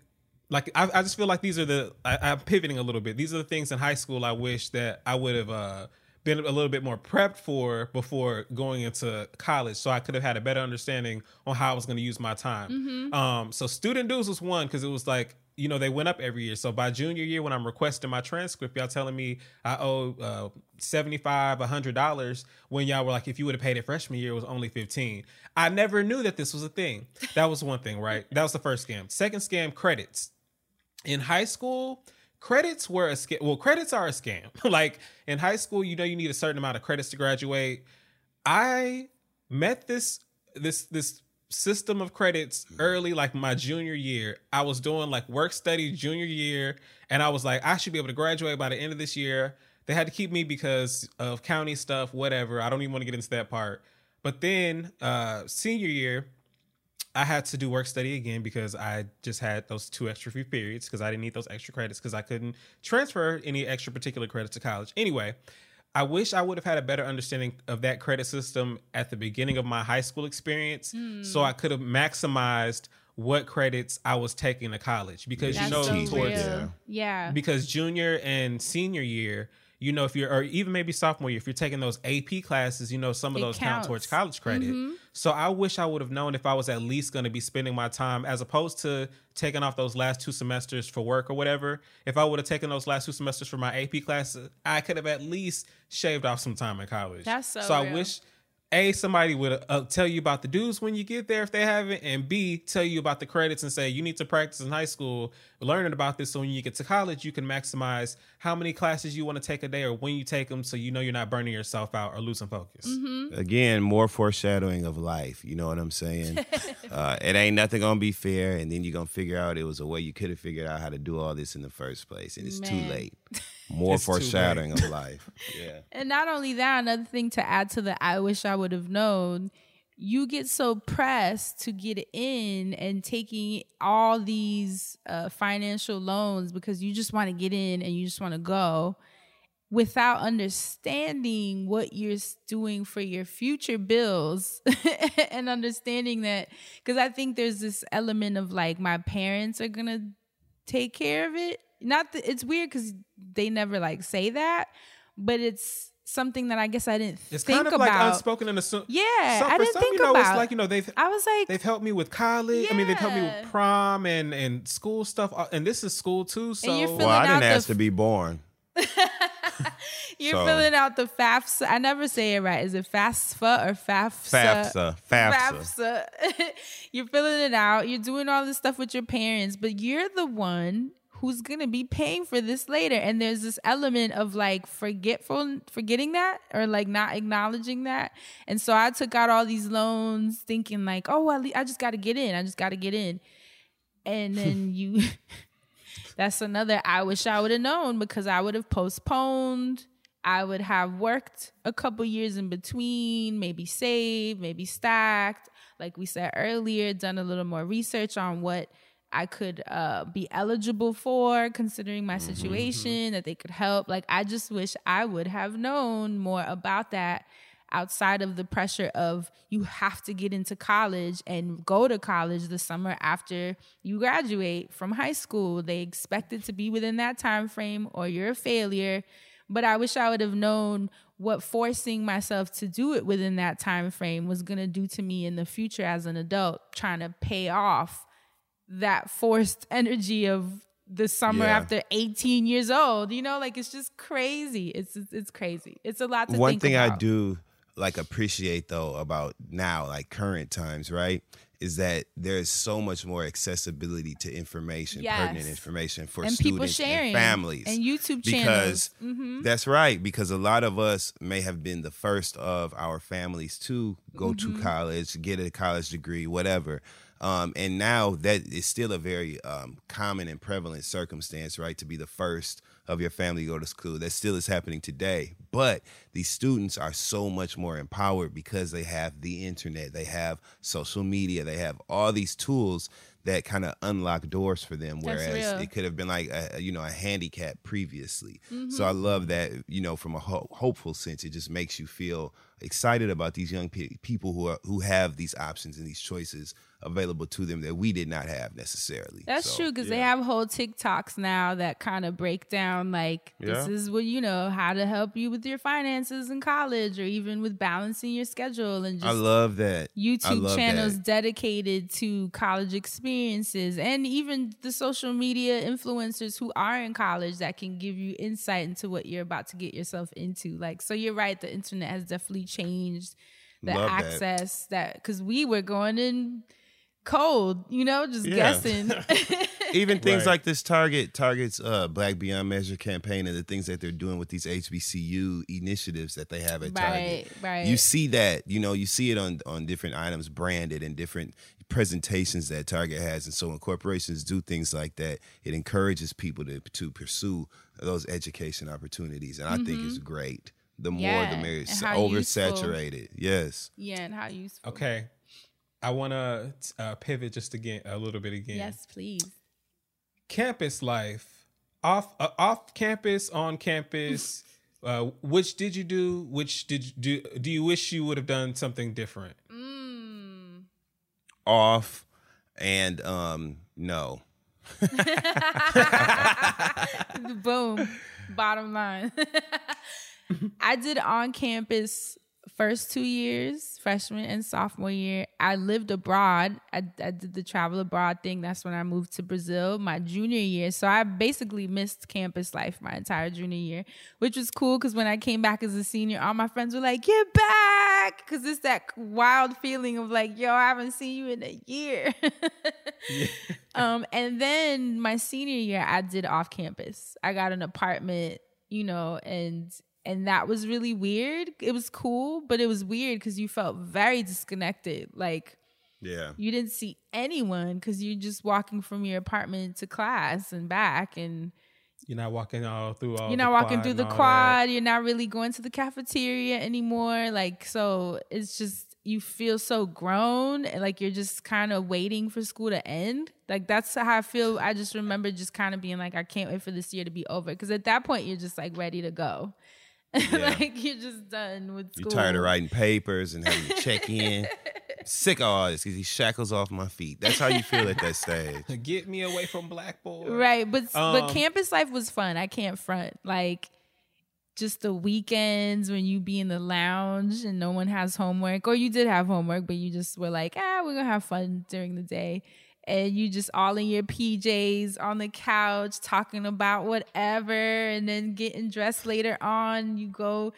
like I, I just feel like these are the I, I'm pivoting a little bit. These are the things in high school I wish that I would have uh, been a little bit more prepped for before going into college, so I could have had a better understanding on how I was going to use my time. Um, so student dues was one because it was like you know they went up every year. So by junior year, when I'm requesting my transcript, y'all telling me I owe uh, seventy five, hundred dollars. When y'all were like, if you would have paid it freshman year, it was only fifteen. I never knew that this was a thing. That was one thing, right? That was the first scam. Second scam, credits in high school credits were a scam well credits are a scam like in high school you know you need a certain amount of credits to graduate i met this this this system of credits early like my junior year. I was doing like work study junior year and i was like i should be able to graduate by the end of this year. They had to keep me because of county stuff whatever. I don't even want to get into that part. But then uh senior year I had to do work study again because I just had those two extra few periods because I didn't need those extra credits because I couldn't transfer any extra particular credits to college. Anyway, I wish I would have had a better understanding of that credit system at the beginning of my high school experience so I could have maximized what credits I was taking to college because you know so towards. Yeah. Yeah. because junior and senior year you know if you're or even maybe sophomore year if you're taking those ap classes you know some of It those count towards college credit. Mm-hmm. So i wish i would have known if i was at least going to be spending my time as opposed to taking off those last two semesters for work or whatever if i would have taken those last two semesters for my ap classes i could have at least shaved off some time in college. That's so so i wish a somebody would uh, tell you about the dues when you get there if they haven't and b tell you about the credits and say you need to practice in high school learning about this so when you get to college you can maximize how many classes you want to take a day or when you take them so you know you're not burning yourself out or losing focus Mm-hmm. Again, more foreshadowing of life. You know what I'm saying? uh, it ain't nothing gonna be fair, and then you're gonna figure out it was a way you could have figured out how to do all this in the first place, and it's Man. too late. More It's foreshadowing of life. Yeah. And not only that, another thing to add to the I wish I would have known, you get so pressed to get in and taking all these uh, financial loans because you just want to get in and you just want to go without understanding what you're doing for your future bills and understanding that because I think there's this element of like my parents are going to take care of it. Not that it's weird because they never like say that, but it's something that I guess I didn't it's think kind of about. like unspoken and assumed Yeah, some, I didn't some, think you know about. it's like you know they've I was like, they've helped me with college i mean they've helped me with prom and and school stuff uh, and this is school too so you're Well, I didn't ask f- to be born. you're so- filling out the FAFSA. I never say it right. Is it FAFSA or FAFSA? FAFSA. FAFSA. FAFSA. you're filling it out. You're doing all this stuff with your parents, but you're the one who's gonna be paying for this later. And there's this element of like forgetful, forgetting that, or like not acknowledging that. And so I took out all these loans, thinking like, oh, at least I just got to get in. I just got to get in. And then you. That's another I wish I would have known because I would have postponed. I would have worked a couple years in between, maybe saved, maybe stacked. Like we said earlier, done a little more research on what I could uh, be eligible for, considering my situation, that they could help. Like, I just wish I would have known more about that outside of the pressure of you have to get into college and go to college the summer after you graduate from high school. They expect it to be within that time frame or you're a failure. But I wish I would have known what forcing myself to do it within that time frame was going to do to me in the future as an adult trying to pay off that forced energy of the summer Yeah. after 18 years old you know like it's just crazy it's it's, it's crazy it's a lot to One thing I do like appreciate though about now, like current times, right? Is that there's so much more accessibility to information, pertinent information for And students and families and YouTube because channels. Mhm. that's right. Because a lot of us may have been the first of our families to go Mm-hmm. to college, get a college degree, whatever. Um, and now that is still a very um, common and prevalent circumstance, right? To be the first of your family to go to school. That still is happening today. But these students are so much more empowered because they have the internet, they have social media, they have all these tools that kind of unlock doors for them. Whereas it could have been like a, you know a handicap previously. Mm-hmm. So I love that you know from a ho- hopeful sense, it just makes you feel excited about these young pe- people who are who have these options and these choices available to them that we did not have necessarily. That's So, true because they have whole TikToks now that kind of break down like this is what you know how to help you with your finances in college or even with balancing your schedule and just I love that YouTube love channels that. dedicated to college experiences and even the social media influencers who are in college that can give you insight into what you're about to get yourself into. Like, so you're right, the internet has definitely changed the Love access that because we were going in cold, you know, just Yeah. guessing. Even things Right. like this Target, Target's uh, Black Beyond Measure campaign, and the things that they're doing with these HBCU initiatives that they have at Target. Right, right. You see that, you know, you see it on on different items branded and different presentations that Target has, and so when corporations do things like that, it encourages people to to pursue those education opportunities, and I think it's great. The more, Mm-hmm. Yeah, the merrier. and It's how useful. oversaturated. Yes. yeah, and how useful. Okay. I want to uh, pivot just again a little bit again. Yes, please. Campus life, off uh, off campus, on campus. uh, which did you do? Which did you do? Do you wish you would have done something different? Mm. Off and um no. Boom. Bottom line. I did on campus first two years, freshman and sophomore year. I lived abroad. I, I did the travel abroad thing. That's when I moved to Brazil my junior year. So I basically missed campus life my entire junior year, which was cool because when I came back as a senior, all my friends were like, Get back! Because it's that wild feeling of like, Yo, I haven't seen you in a year. Um, and then my senior year, I did off campus. I got an apartment, you know, and and that was really weird. It was cool, but it was weird because you felt very disconnected. Like Yeah. you didn't see anyone because you're just walking from your apartment to class and back, and You're not walking all through all. you're the not walking quad through the all that. quad. You're not really going to the cafeteria anymore. Like so, it's just you feel so grown, like you're just kind of waiting for school to end. Like that's how I feel. I just remember just kind of being like, I can't wait for this year to be over because at that point you're just like ready to go. like you're just done with school. You're tired of writing papers and having to check in. Sick of all this because these shackles off my feet. That's how you feel at that stage. Get me away from Blackboard. Right, but but Um, campus life was fun. I can't front. Like just the weekends when you be in the lounge and no one has homework, or you did have homework, but you just were like, ah, we're gonna have fun during the day. And you just all in your PJs on the couch talking about whatever, and then getting dressed later on. You go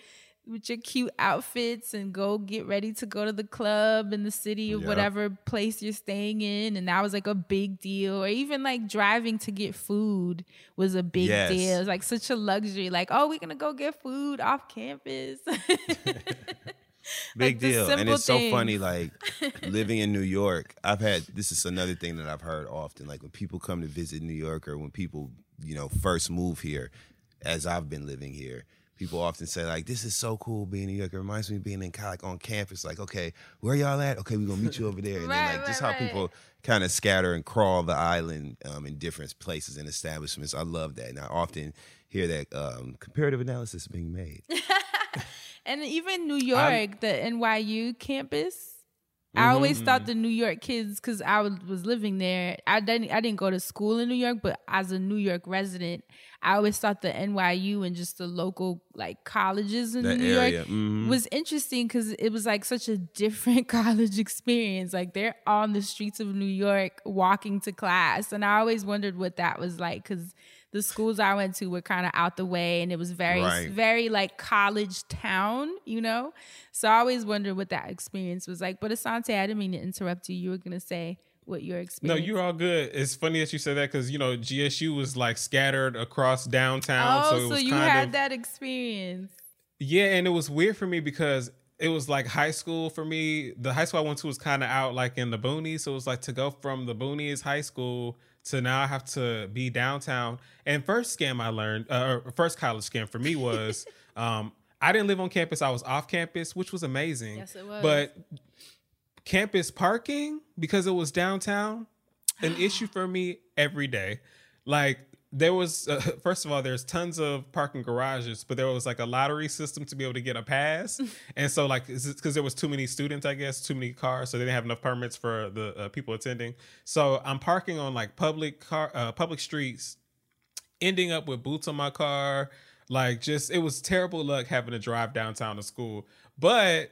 with your cute outfits and go get ready to go to the club in the city or Yep. whatever place you're staying in and that was like a big deal or even like driving to get food was a big Yes. deal it's like such a luxury like oh we're gonna go get food off campus Big Like deal. And it's so funny, like living in New York. I've had this is another thing that I've heard often. Like when people come to visit New York or when people, you know, first move here, as I've been living here, people often say, like, this is so cool being in New York. It reminds me of being in like on campus. Like, okay, where y'all at? Okay, we're gonna meet you over there. And Right, then like just right, how right. people kind of scatter and crawl the island um, in different places and establishments. I love that. And I often hear that um, comparative analysis being made. and even new york the nyu campus I always thought the New York kids, because I was, living there. I didn't I didn't go to school in New York, but as a New York resident, I always thought the NYU and just the local like colleges in New area, York mhm. was interesting because it was like such a different college experience. Like they're on the streets of New York walking to class, and I always wondered what that was like because the schools I went to were kind of out the way, and it was very Right. very like college town, you know. So I always wondered what that experience was like. But Assante, I didn't mean to interrupt you. You were gonna say what your experience. No, you're all good. It's funny that you said that because you know GSU was like scattered across downtown, Oh, so so, was you kind had of that experience. yeah, and it was weird for me because it was like high school for me. The high school I went to was kind of out like in the boonies, so it was like to go from the boonies high school to now I have to be downtown. And first scam I learned, uh, first college scam for me was um, I didn't live on campus; I was off campus, which was amazing. Yes, it was. But campus parking because it was downtown an issue for me every day like there was uh, first of all there's tons of parking garages but there was like a lottery system to be able to get a pass and so like because there was too many students i guess too many cars so they didn't have enough permits for the uh, people attending so i'm parking on like public car uh, public streets ending up with boots on my car. Like, just it was terrible luck having to drive downtown to school. But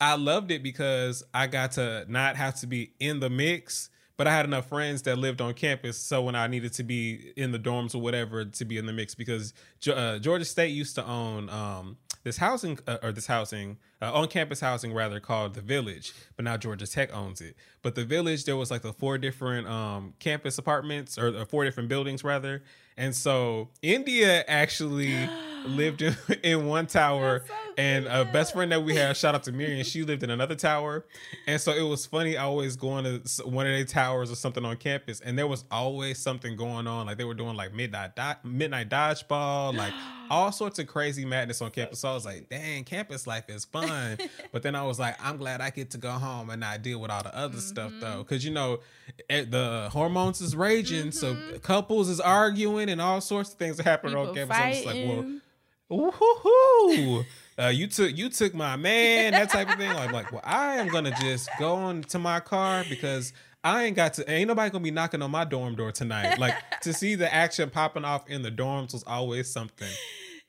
I loved it because I got to not have to be in the mix, but I had enough friends that lived on campus. So when I needed to be in the dorms or whatever to be in the mix, because uh, Georgia State used to own um, this housing uh, or this housing uh, on campus housing rather called the Village, but now Georgia Tech owns it. But the Village, there was like the four different um, campus apartments or, or four different buildings rather, and so India actually lived in, in one tower, and a best friend that we had, shout out to Miriam, she lived in another tower, and so it was funny always going to one of their towers or something on campus, and there was always something going on, like they were doing like midnight midnight dodgeball, like all sorts of crazy madness on campus. So I was like, dang, campus life is fun, but then I was like, I'm glad I get to go home and not deal with all the other stuff though, because you know eh, the hormones is raging, so couples is arguing and all sorts of things are happening on campus. I'm just like, well. fighting. Ooh, uh, you took you took my man, that type of thing. Like, like, well, I am gonna just go on to my car because I ain't got to. Ain't nobody gonna be knocking on my dorm door tonight. Like to see the action popping off in the dorms was always something.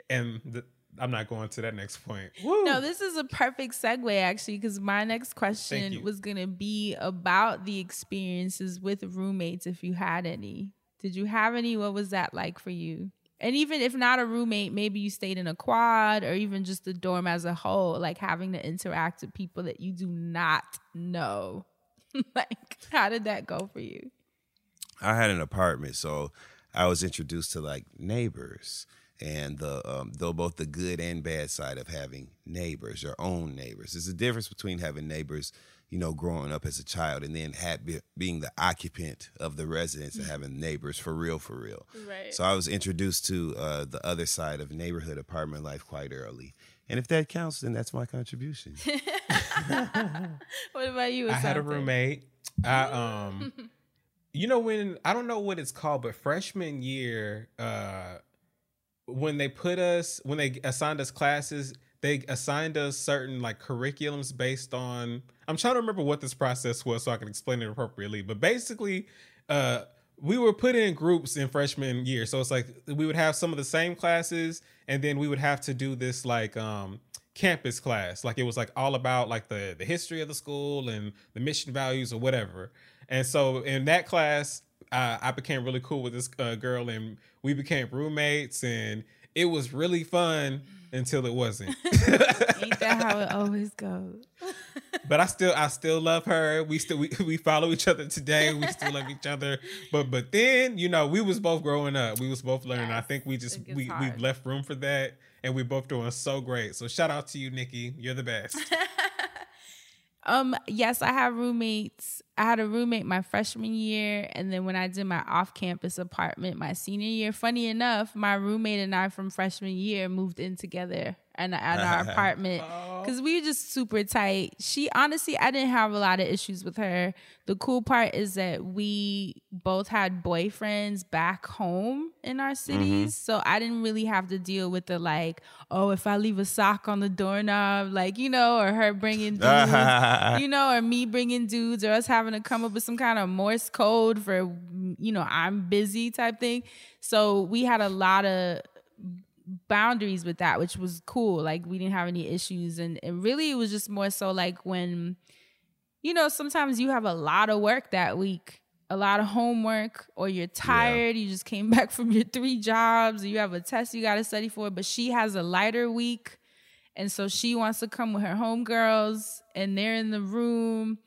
And the, I'm not going to that next point. Woo. No, this is a perfect segue actually, because my next question was gonna be about the experiences with roommates, if you had any. Did you have any? What was that like for you? And even if not a roommate, maybe you stayed in a quad or even just the dorm as a whole, like having to interact with people that you do not know. like, how did that go for you? I had an apartment, so I was introduced to like neighbors and the um, though both the good and bad side of having neighbors, your own neighbors. There's a difference between having neighbors, you know, growing up as a child and then have, be, being the occupant of the residence and having neighbors for real, for real. Right. So I was introduced to uh, the other side of neighborhood apartment life quite early. And if that counts, then that's my contribution. What about you? I had a roommate. I um you know when I don't know what it's called, but freshman year, uh when they put us when they assigned us classes, they assigned us certain like curriculums based on I'm trying to remember what this process was so I can explain it appropriately. But basically, uh we were put in groups in freshman year. So it's like we would have some of the same classes and then we would have to do this like um campus class. Like it was like all about like the the history of the school and the mission values or whatever. And so in that class, uh, I became really cool with this uh, girl, and we became roommates, and it was really fun until it wasn't. Ain't that how it always goes? but I still I still love her. We still we, we follow each other today. We still love each other. But but then you know we was both growing up. We was both learning. I think we just we we left room for that, and we both doing so great. So shout out to you, Nikki. You're the best. Um, yes, I have roommates. I had a roommate my freshman year, and then when I did my off-campus apartment my senior year, funny enough, my roommate and I from freshman year moved in together and at our apartment oh. because we were just super tight. She honestly, I didn't have a lot of issues with her. The cool part is that we both had boyfriends back home in our mm-hmm. cities, so I didn't really have to deal with the like, oh, if I leave a sock on the doorknob, like you know, or her bringing dudes, you know, or me bringing dudes, or us having to come up with some kind of Morse code for, you know, I'm busy type thing. So we had a lot of boundaries with that, which was cool. Like we didn't have any issues. And, and really it was just more so like when, you know, sometimes you have a lot of work that week, a lot of homework, or you're tired, you just came back from your three jobs, or you have a test you gotta study for, but she has a lighter week. And so she wants to come with her homegirls and they're in the room.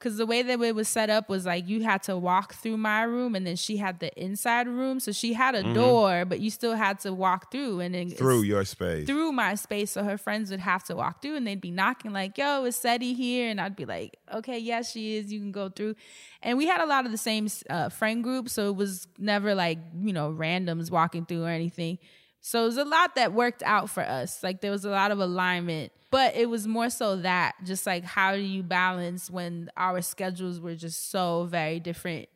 Cause the way that it was set up was like you had to walk through my room and then she had the inside room. So she had a door, but you still had to walk through and then Mm-hmm. Through your space. through my space. So her friends would have to walk through and they'd be knocking like, yo, is Seti here? And I'd be like, okay, yes, she is. You can go through. And we had a lot of the same uh, friend group. So it was never like, you know, randoms walking through or anything. So it was a lot that worked out for us. Like there was a lot of alignment, but it was more so that just like, how do you balance when our schedules were just so very different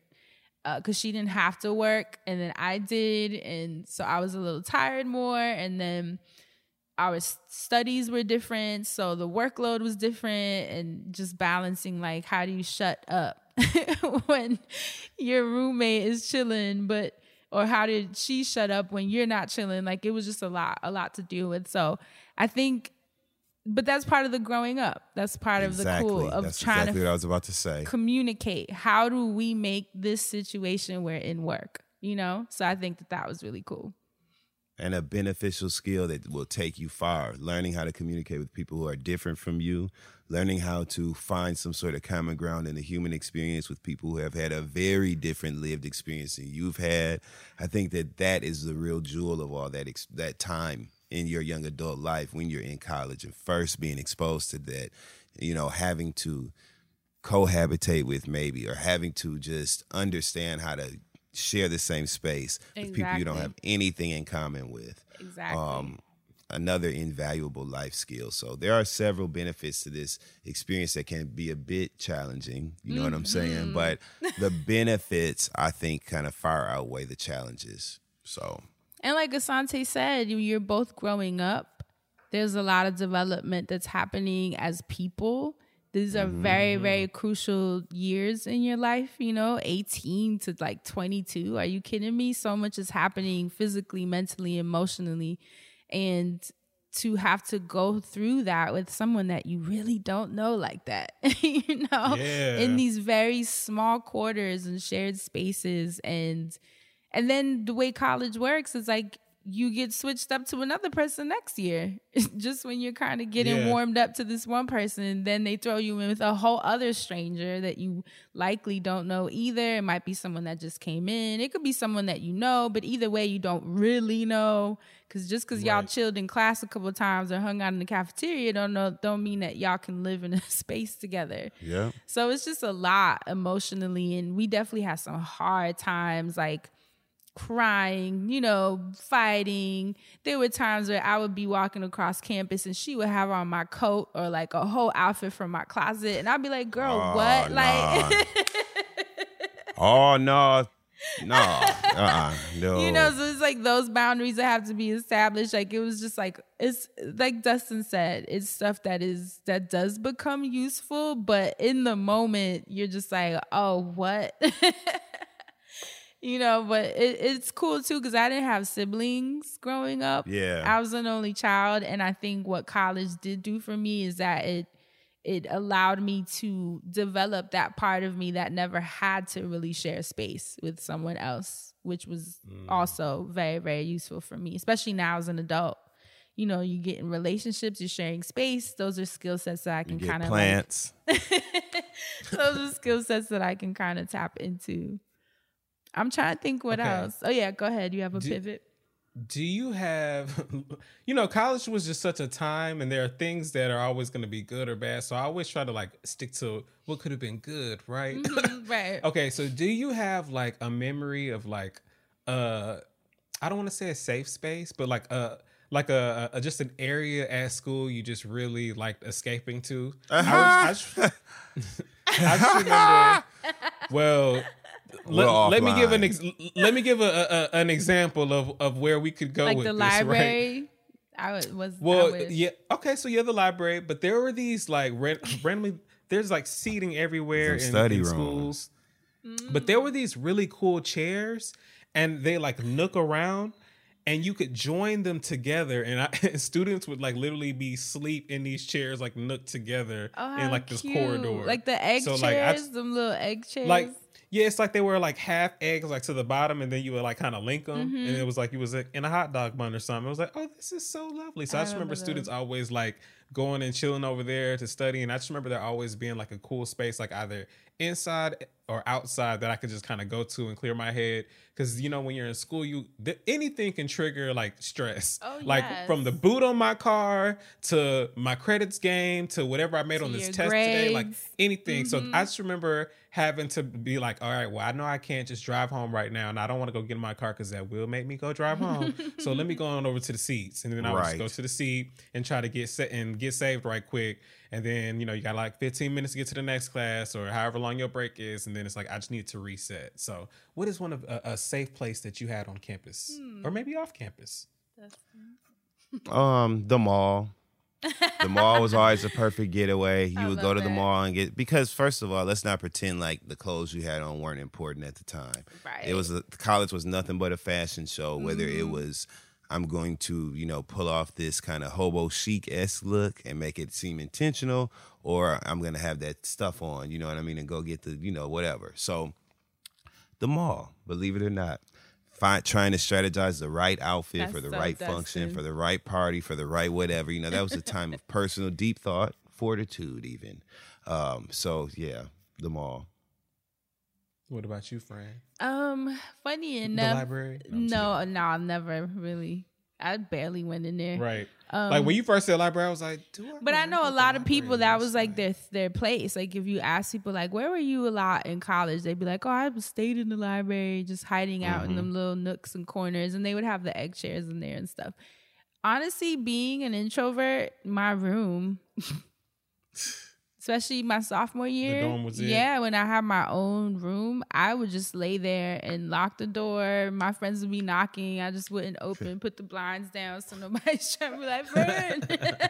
uh, because she didn't have to work and then I did. And so I was a little tired more. And then our studies were different. So the workload was different. And just balancing like, how do you shut up when your roommate is chilling, but. Or how did she shut up when you're not chilling? Like it was just a lot, a lot to deal with. So I think, but that's part of the growing up. That's part of the cool of That's trying exactly to what I was about to say. communicate how do we make this situation we're in work you know so i think that that was really cool and a beneficial skill that will take you far. Learning how to communicate with people who are different from you, learning how to find some sort of common ground in the human experience with people who have had a very different lived experience than you've had. I think that that is the real jewel of all that ex- that time in your young adult life when you're in college and first being exposed to that. You know, having to cohabitate with maybe or having to just understand how to share the same space with people you don't have anything in common with exactly um, another invaluable life skill. So there are several benefits to this experience that can be a bit challenging. You know what I'm saying? Mm-hmm. But the benefits, I think, kind of far outweigh the challenges. So and like assante said you're both growing up there's a lot of development that's happening as people these are very very mm-hmm. crucial years in your life you know 18 to like 22 are you kidding me? So much is happening physically mentally emotionally. And to have to go through that with someone that you really don't know like that you know Yeah. in these very small quarters and shared spaces. And and then the way college works is like you get switched up to another person next year. Just when you're kind of getting Yeah. warmed up to this one person then they throw you in with a whole other stranger that you likely don't know either. It might be someone that just came in. It could be someone that you know but either way you don't really know. Because just because y'all chilled in class a couple of times or hung out in the cafeteria don't know don't mean that y'all can live in a space together. Yeah, so it's just a lot emotionally, and we definitely had some hard times, like crying, you know, fighting. There were times where I would be walking across campus and she would have on my coat or like a whole outfit from my closet, and I'd be like, "Girl, Oh, what?" nah. Like, oh no, no, uh-uh, no. you know, so it's like those boundaries that have to be established. Like it was just like it's like Dustin said, it's stuff that is that does become useful, but in the moment you're just like, oh, what? you know, but it, it's cool too because I didn't have siblings growing up. Yeah. I was an only child, and I think what college did do for me is that it it allowed me to develop that part of me that never had to really share space with someone else, which was mm. also very, very useful for me, especially now as an adult. You know, you get in relationships, you're sharing space. Those are skill sets that I can kind of plants. those are skill sets that I can kind of tap into. I'm trying to think what Okay. else. Oh yeah, go ahead. You have a Do- pivot. Do you have, you know, college was just such a time, and there are things that are always going to be good or bad. So I always try to like stick to what could have been good, right? Mhm, right. okay, so do you have like a memory of like, uh, I don't want to say a safe space, but like uh, like a, a just an area at school you just really liked escaping to? I, was, I, just, I just remember. Well, We're let, let me give an ex, let me give a, a, an example of of where we could go like with the this, right? library. I would, was I Well, wish. yeah, okay, so you're the library, but there were these like ran- randomly. There's like seating everywhere in, study in room. schools, mm. but there were these really cool chairs, and they like nook around, and you could join them together, and, I, and students would like literally be sleep in these chairs like nook together Oh, in how like this cute. corridor, like the egg So, chairs, like, I- them little egg chairs. like yeah, it's like they were like half eggs, like to the bottom, and then you would like kind of link them, Mm-hmm. and it was like you was like, in a hot dog bun or something. It was like, oh, this is so lovely. So I, I just remember remember students always like going and chilling over there to study, and I just remember there always being like a cool space, like either inside or outside that I could just kind of go to and clear my head. Because you know, when you're in school, you th- anything can trigger like stress. Oh, like from the boot on my car to my credits game to whatever I made To on this your test today, like anything. So Mm-hmm. I just remember having to be like, all right, well, I know I can't just drive home right now, and I don't want to go get in my car because that will make me go drive home. so let me go on over to the seats, and then I would just go to the seat and try to get set and get saved right quick. And then you know you got like 15 minutes to get to the next class or however long your break is, and then it's like I just need to reset. So what is one of a, a safe place that you had on campus or maybe off campus? Um, the mall. The mall was always a perfect getaway. You I would go love to the that. mall and get because first of all, let's not pretend like the clothes you had on weren't important at the time. Right. It was a, college was nothing but a fashion show. Whether it Mm-hmm. was I'm going to you know pull off this kind of hobo chic esque look and make it seem intentional, or I'm gonna have that stuff on. You know what I mean, and go get the you know whatever. So the mall, believe it or not. Find, trying to strategize the right outfit That's for the so right function, for the right party, for the right whatever. You know, that was a time of personal deep thought, fortitude, even. Um, so yeah, the mall. What about you, Fran? um, funny The enough, library? no, no, I never really. I barely went in there. Right. Um, like when you first said library, I was like, do I? But I know a lot of people that was like their their place. Like if you ask people like where were you a lot in college, they'd be like, Oh, I stayed in the library, just hiding out in them little nooks and corners, and they would have the egg chairs in there and stuff. Honestly, being an introvert, my room, especially my sophomore year, dorm was it? yeah, when I had my own room, I would just lay there and lock the door. My friends would be knocking, I just wouldn't open, put the blinds down so nobody's trying to be like, "Fern."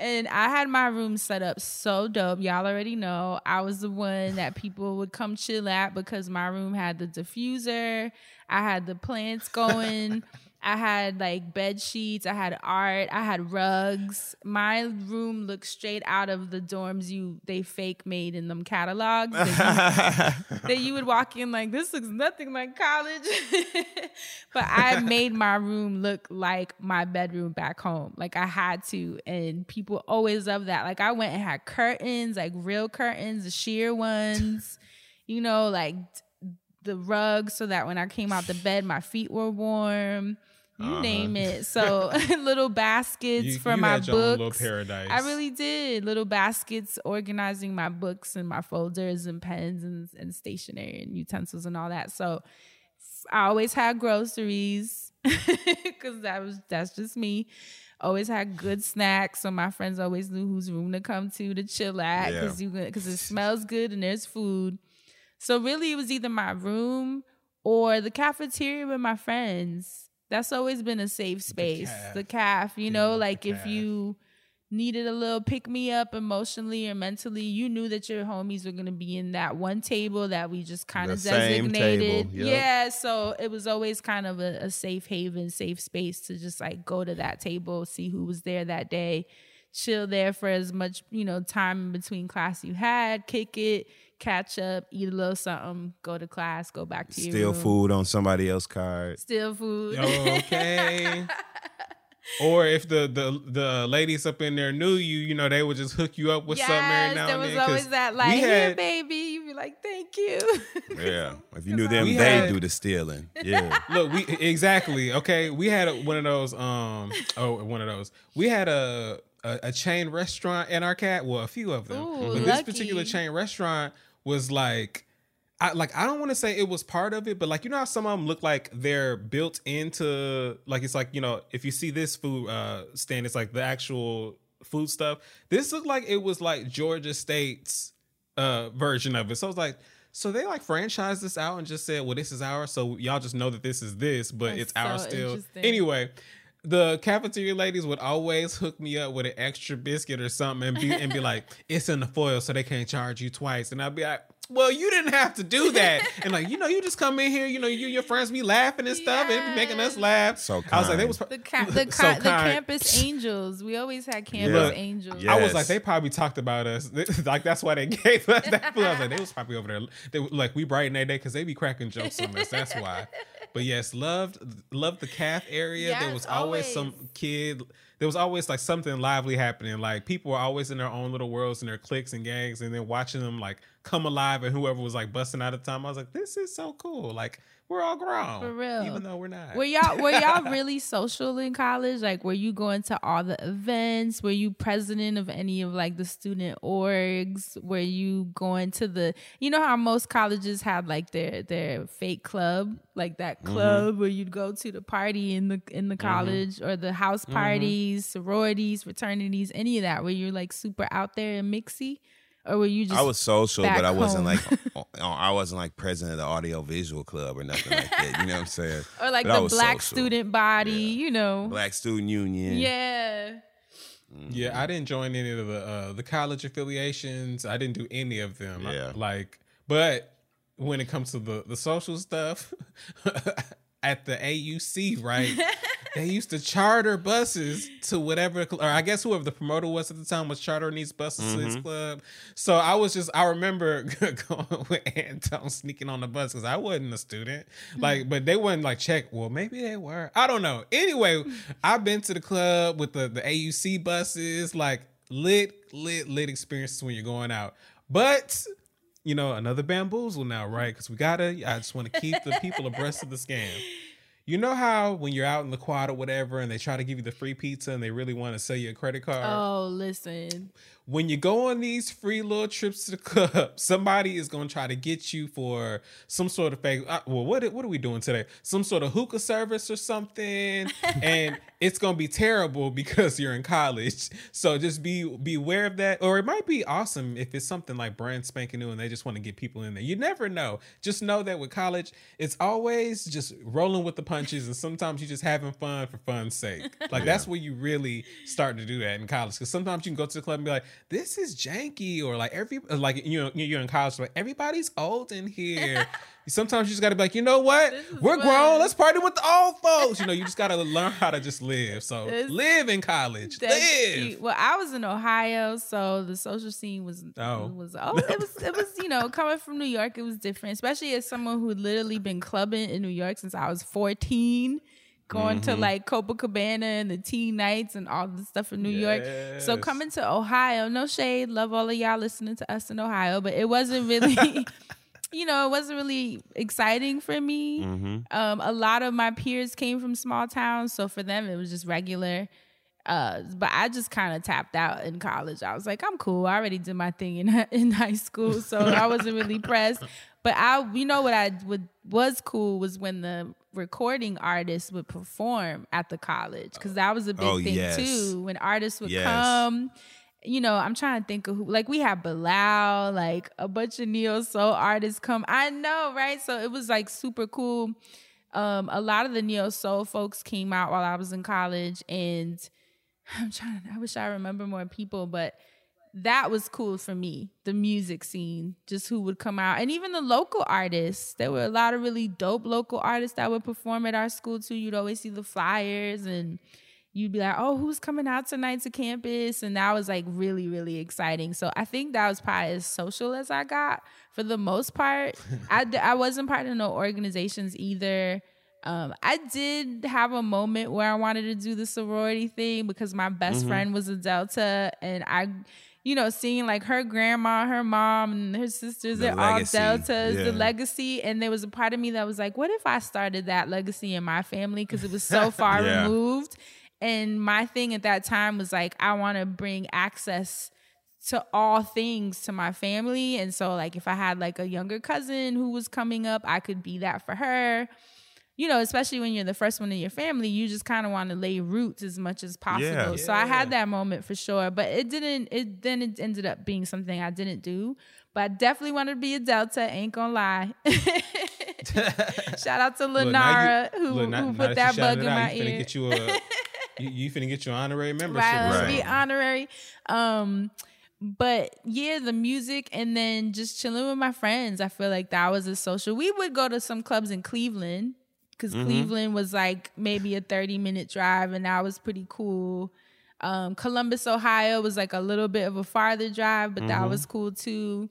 And I had my room set up so dope. Y'all already know I was the one that people would come chill at because my room had the diffuser. I had the plants going. I had like bed sheets. I had art. I had rugs. My room looked straight out of the dorms you they fake made in them catalogs. that you- that you would walk in like this looks nothing like college but i made my room look like my bedroom back home like i had to and people always love that like i went and had curtains like real curtains the sheer ones you know like the rug so that when i came out the bed my feet were warm you uh-huh. name it so little baskets You- for you my had your own books little paradise. I really did. Little baskets organizing my books and my folders and pens and, and stationery and utensils and all that. So I always had groceries because that was that's just me. Always had good snacks, so my friends always knew whose room to come to to chill at Yeah. because you because it smells good and there's food. So really, it was either my room or the cafeteria with my friends. That's always been a safe space. caf. The caf, you Yeah, know, like if you needed a little pick me up emotionally or mentally, you knew that your homies were gonna be in that one table that we just kind The of designated. yep. Yeah, so it was always kind of a, a safe haven, safe space to just like go to that table, see who was there that day, chill there for as much you know time in between class you had, kick it, catch up, eat a little something, go to class, go back to your Steal room. food on somebody else's card. Steal food. Okay. or if the, the the ladies up in there knew you, you know, they would just hook you up with something every now there and was always that we like, here, had- baby. You'd be like, thank you. Yeah, if you knew them, We they had- do the stealing. Yeah, Look, we exactly okay. We had a, one of those. Um, oh, one of those. We had a, a a chain restaurant in our cat. Well, a few of them. Ooh, but this particular chain restaurant was like, I like I don't want to say it was part of it, but like you know how some of them look like they're built into like it's like you know if you see this food uh stand, it's like the actual food stuff. This looked like it was like Georgia State's uh version of it. So I was like, so they like franchised this out and just said, well, this is ours, so y'all just know that this is this, but That's it's ours still. Anyway. The cafeteria ladies would always hook me up with an extra biscuit or something and be and be like, it's in the foil, so they can't charge you twice. And I'd be like, well, you didn't have to do that. and like, you know, you just come in here, you know, you and your friends be laughing and stuff and be making us laugh. So kind. I was like, they was The ca- the, so ca- the kind. campus angels. We always had campus Look, angels. yeah. I was like, they probably talked about us. like that's why they gave us that food. I was like, they was probably over there. They were like we brighten that day because they be cracking jokes on us. That's why. But yes, loved loved the caf area. there was always, some kid. There was always like something lively happening. Like people were always in their own little worlds and their cliques and gangs, and then watching them like come alive and whoever was like busting out of time. I was like, this is so cool. Like we're all grown For real. even though we're not. Were y'all were y'all really social in college? Like, were you going to all the events? Were you president of any of like the student orgs? Were you going to the? You know how most colleges have like their their fake club, like that mm-hmm. club where you'd go to the party in the in the mm-hmm. college or the house mm-hmm. parties, sororities, fraternities, any of that. Were you're like super out there and mixy, or were you just? I was social, but I wasn't home. like I wasn't like president of the audio visual club or nothing like that. You know what I'm saying? or like But the black social. student body, Yeah. you know. Black Student Union. yeah. Yeah, I didn't join any of the uh, the college affiliations. I didn't do any of them. I- Yeah. like, but when it comes to the the social stuff at the AUC, right? They used to charter buses to whatever, or I guess whoever the promoter was at the time was chartering these buses to this mm-hmm. club. So I was just, I remember going with Anton sneaking on the bus because I wasn't a student. Mm-hmm. Like, but they wouldn't like check. Well, maybe they were. I don't know. Anyway, I've been to the club with the the AUC buses, like lit, lit, lit experiences when you're going out. But you know, another bamboozle now, right? Because we gotta. I just want to keep the people abreast of the scam. You know how when you're out in the quad or whatever, and they try to give you the free pizza, and they really want to sell you a credit card. Oh, listen. When you go on these free little trips to the club, somebody is going to try to get you for some sort of fake. Uh, well, what what are we doing today? Some sort of hookah service or something, and it's going to be terrible because you're in college. So just be be aware of that. Or it might be awesome if it's something like brand spanking new, and they just want to get people in there. You never know. Just know that with college, it's always just rolling with the punches, and sometimes you're just having fun for fun's sake. Like that's where you really start to do that in college. Because sometimes you can go to the club and be like, "This is janky," or like every like you know you're in college, like everybody's old in here. Sometimes you just got to be like, you know what? We're fun. grown. Let's party with the old folks. You know, you just got to learn how to just live. So live in college. Live. cute. Well, I was in Ohio, so the social scene was Oh. was oh it was it was you know coming from New York, it was different, especially as someone who literally been clubbing in New York since I was fourteen. Going to like Copacabana and the teen nights and all the stuff in New York. So coming to Ohio, no shade, love all of y'all listening to us in Ohio, but it wasn't really, you know, it wasn't really exciting for me. Um, a lot of my peers came from small towns, so for them it was just regular. Uh, but I just kind of tapped out in college. I was like, I'm cool. I already did my thing in in high school, so I wasn't really pressed. But I, you know, what I would was cool was when the recording artists would perform at the college because that was a big Oh, thing yes. too. When artists would Yes. come, you know, I'm trying to think of who. Like we had Bilal, like a bunch of neo soul artists come. I know, right? So it was like super cool. Um, a lot of the neo soul folks came out while I was in college, and I'm trying. I wish I remember more people, but that was cool for me. The music scene, just who would come out, and even the local artists. There were a lot of really dope local artists that would perform at our school too. You'd always see the flyers, and you'd be like, "Oh, who's coming out tonight to campus?" And that was like really, really exciting. So I think that was probably as social as I got for the most part. I I wasn't part of no organizations either. Um, I did have a moment where I wanted to do the sorority thing because my best friend was a Delta, and I, you know, seeing like her grandma, her mom, and her sisters, The they're all Deltas, the legacy, and there was a part of me that was like, what if I started that legacy in my family because it was so far Yeah. removed. And my thing at that time was like, I want to bring access to all things to my family. And so like if I had like a younger cousin who was coming up, I could be that for her. You know, especially when you're the first one in your family, you just kind of want to lay roots as much as possible. Yeah. So I had that moment for sure, but it didn't it then it ended up being something I didn't do. But I definitely wanted to be a Delta, ain't gonna lie. Shout out to Look, Lenara you- who, look, now- who put you that shouted bug in out, my you finna ear. Get you, a, you, you finna get your honorary membership. right, let's Right. be honorary. Um, but yeah, the music and then just chilling with my friends. I feel like that was a social. We would go to some clubs in Cleveland because Cleveland was like maybe a 30 minute drive and that was pretty cool. Um, Columbus, Ohio was like a little bit of a farther drive, but that was cool too.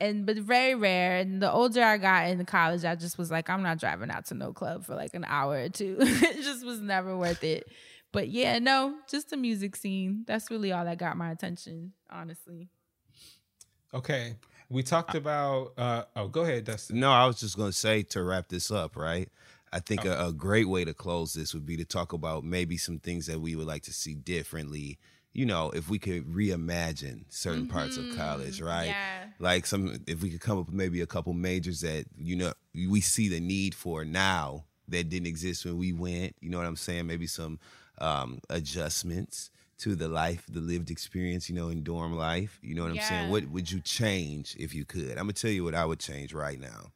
And but very rare. And the older I got in college, I just was like, I'm not driving out to no club for like an hour or two. it just was never worth it. But yeah, no, just the music scene. That's really all that got my attention, honestly. Okay. We talked about. Uh, oh, go ahead, Dustin. No, I was just going to say to wrap this up, right? I think a, a great way to close this would be to talk about maybe some things that we would like to see differently. You know, if we could reimagine certain parts of college, right? yeah. Like some, if we could come up with maybe a couple majors that you know we see the need for now that didn't exist when we went. You know what I'm saying? Maybe some um, adjustments to the life, the lived experience. You know, in dorm life. You know what I'm saying? What would you change if you could? I'm gonna tell you what I would change right now.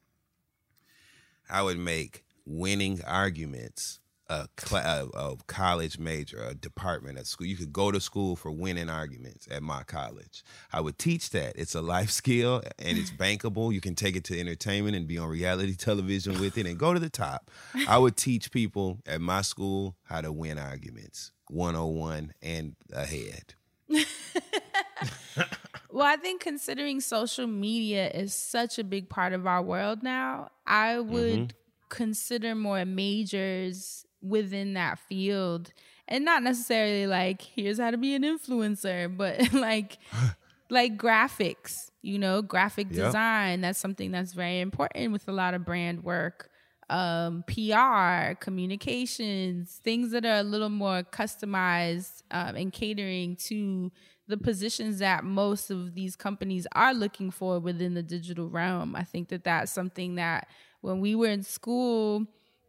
I would make winning arguments a, cl- a, a college major, a department at school. You could go to school for winning arguments at my college. I would teach that. It's a life skill and it's bankable. You can take it to entertainment and be on reality television with it and go to the top. I would teach people at my school how to win arguments 101 and ahead. Well, I think considering social media is such a big part of our world now, I would mm-hmm. Consider more majors within that field and not necessarily like here's how to be an influencer, but like like graphics, you know, graphic Yep. design. That's something that's very important with a lot of brand work. Um, PR, communications, things that are a little more customized um, and catering to the positions that most of these companies are looking for within the digital realm. I think that that's something that when we were in school,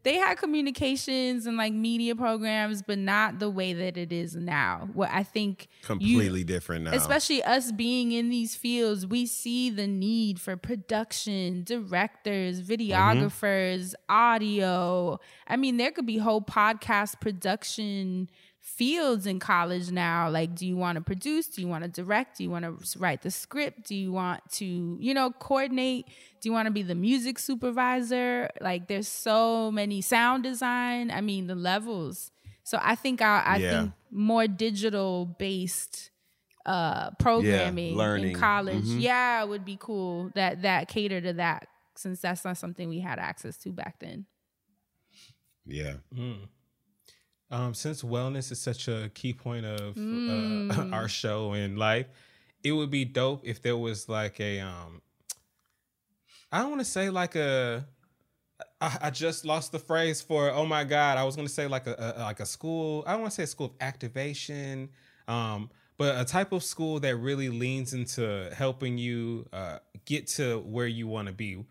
they had communications and like media programs, but not the way that it is now. What I think you- Completely different now. especially us being in these fields, we see the need for production, directors, videographers, mm-hmm. audio. I mean, there could be whole podcast production fields in college now. Like, do you want to produce? Do you want to direct? Do you want to write the script? Do you want to, you know, coordinate? Do you want to be the music supervisor? Like, there's so many sound design. I mean, the levels. So I think I, I Yeah. think more digital based uh programming learning. in college yeah would be cool that that cater to that since that's not something we had access to back then yeah. Um, since wellness is such a key point of Mm. uh, our show and life, it would be dope if there was like a um, I don't want to say like a. I, I just lost the phrase for oh my god. I was going to say like a, a like a school. I don't want to say a school of activation, um, but a type of school that really leans into helping you uh, get to where you want to be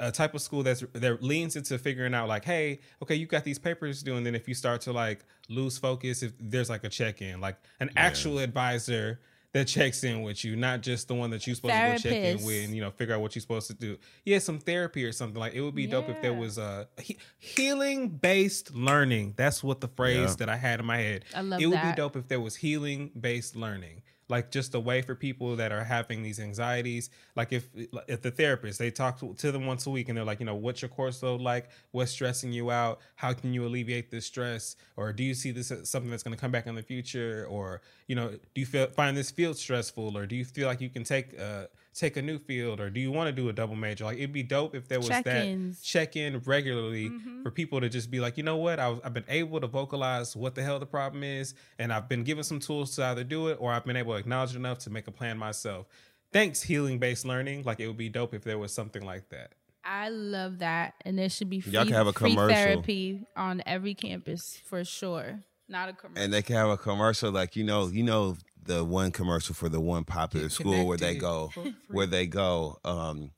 a type of school that's that leans into figuring out like hey okay you got these papers due and then if you start to like lose focus if there's like a check-in like an actual advisor that checks in with you not just the one that you're supposed to go check in with and you know figure out what you're supposed to do. Yeah some therapy or something like it would be dope if there was a he- healing based learning. That's what the phrase Yeah. that i had in my head. I love it would that. be dope if there was healing based learning like just a way for people that are having these anxieties. Like if if the therapist they talk to, to them once a week and they're like you know what's your course load like? What's stressing you out? How can you alleviate this stress? Or do you see this as something that's going to come back in the future? Or you know do you feel find this field stressful? Or do you feel like you can take uh take a new field? Or do you want to do a double major? Like it'd be dope if there was Check-ins. that check in regularly for people to just be like, you know what, I was, I've been able to vocalize what the hell the problem is, and I've been given some tools to either do it or I've been able to acknowledge enough to make a plan myself. Thanks, healing based learning. Like it would be dope if there was something like that. i love that and there should be free, Y'all can have a free commercial. therapy on every campus for sure not a commercial and they can have a commercial like you know you know the one commercial for the one popular Get school where they go where they go. Um,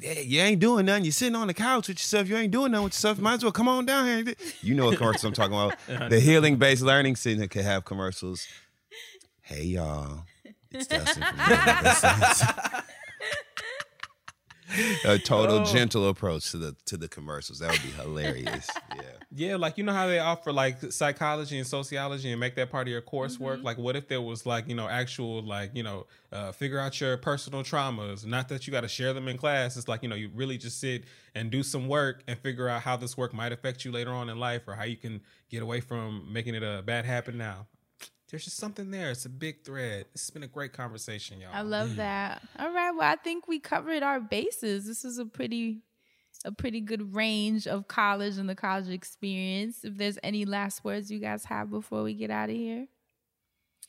you ain't doing nothing. You're sitting on the couch with yourself. You ain't doing nothing with yourself. Might as well come on down here. You know what commercials I'm talking about. The healing based learning center can have commercials. Hey y'all, it's Dustin from Healing Based A total Oh. gentle approach to the to the commercials. That would be hilarious. Yeah. Yeah, like you know how they offer like psychology and sociology and make that part of your coursework. Like, what if there was like you know actual like you know uh, figure out your personal traumas? Not that you got to share them in class. It's like you know you really just sit and do some work and figure out how this work might affect you later on in life or how you can get away from making it a bad habit now. There's just something there. It's a big thread. It's been a great conversation, y'all. I love mm. that. All right. Well, I think we covered our bases. This is a pretty a pretty good range of college and the college experience. If there's any last words you guys have before we get out of here.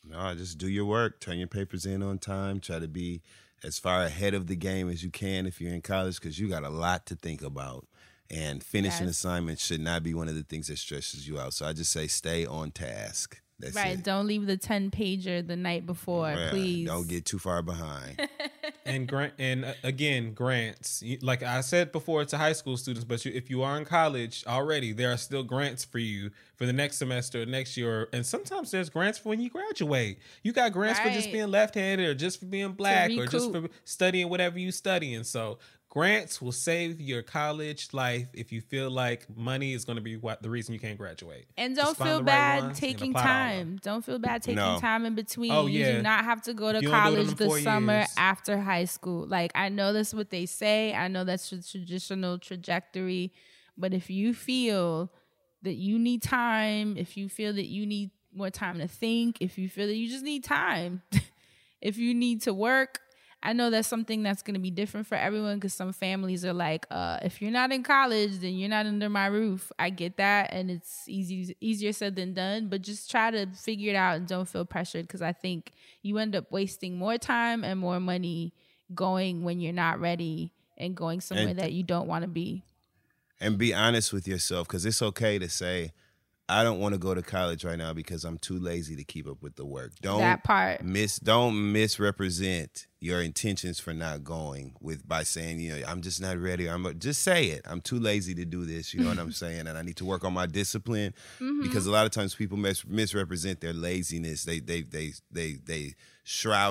No, just do your work. Turn your papers in on time. Try to be as far ahead of the game as you can if you're in college because you got a lot to think about. And finishing Yes. assignments should not be one of the things that stresses you out. So I just say stay on task. That's right. it. Don't leave the 10 pager the night before, Yeah, please. Don't get too far behind. and grant and uh, again grants like i said before to high school students but you, if you are in college already there are still grants for you for the next semester or next year and sometimes there's grants for when you graduate you got grants for just being left-handed or just for being black or just for studying whatever you studying so grants will save your college life if you feel like money is going to be what the reason you can't graduate And don't find feel the right bad taking apply to all of them. time. Don't feel bad taking No. time in between. Oh, You do not have to go to You don't do it in college the summer years. after high school. Like I know that's what they say. I know that's the traditional trajectory. But if you feel that you need time, if you feel that you need more time to think, if you feel that you just need time, if you need to work, I know that's something that's going to be different for everyone because some families are like, uh, if you're not in college, then you're not under my roof. I get that, and it's easy easier said than done. But just try to figure it out and don't feel pressured because I think you end up wasting more time and more money going when you're not ready and going somewhere And- that you don't want to be. and be honest with yourself because it's okay to say, I don't want to go to college right now because I'm too lazy to keep up with the work. Don't That part. miss don't misrepresent your intentions for not going with by saying, you know, I'm just not ready. I'm just say it. I'm too lazy to do this. You know what I'm saying? And I need to work on my discipline mm-hmm. because a lot of times people mis- misrepresent their laziness. They they they they they shroud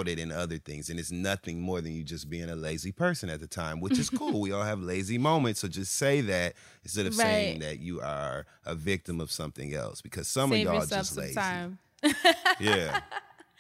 it in other things, and it's nothing more than you just being a lazy person at the time, which is cool. we all have lazy moments, so just say that instead of saying that you are a victim of something else because some Save of y'all just lazy. Yeah.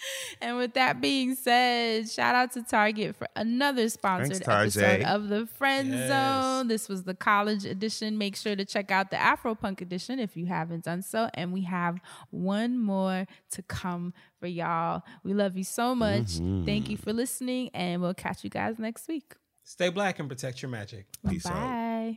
And with that being said, shout out to Target for another sponsored Thanks, episode of the Friend Yes. Zone. This was the college edition. Make sure to check out the Afro Punk edition if you haven't done so. And we have one more to come for y'all. We love you so much. Mm-hmm. Thank you for listening, and we'll catch you guys next week. stay black and protect your magic Peace out.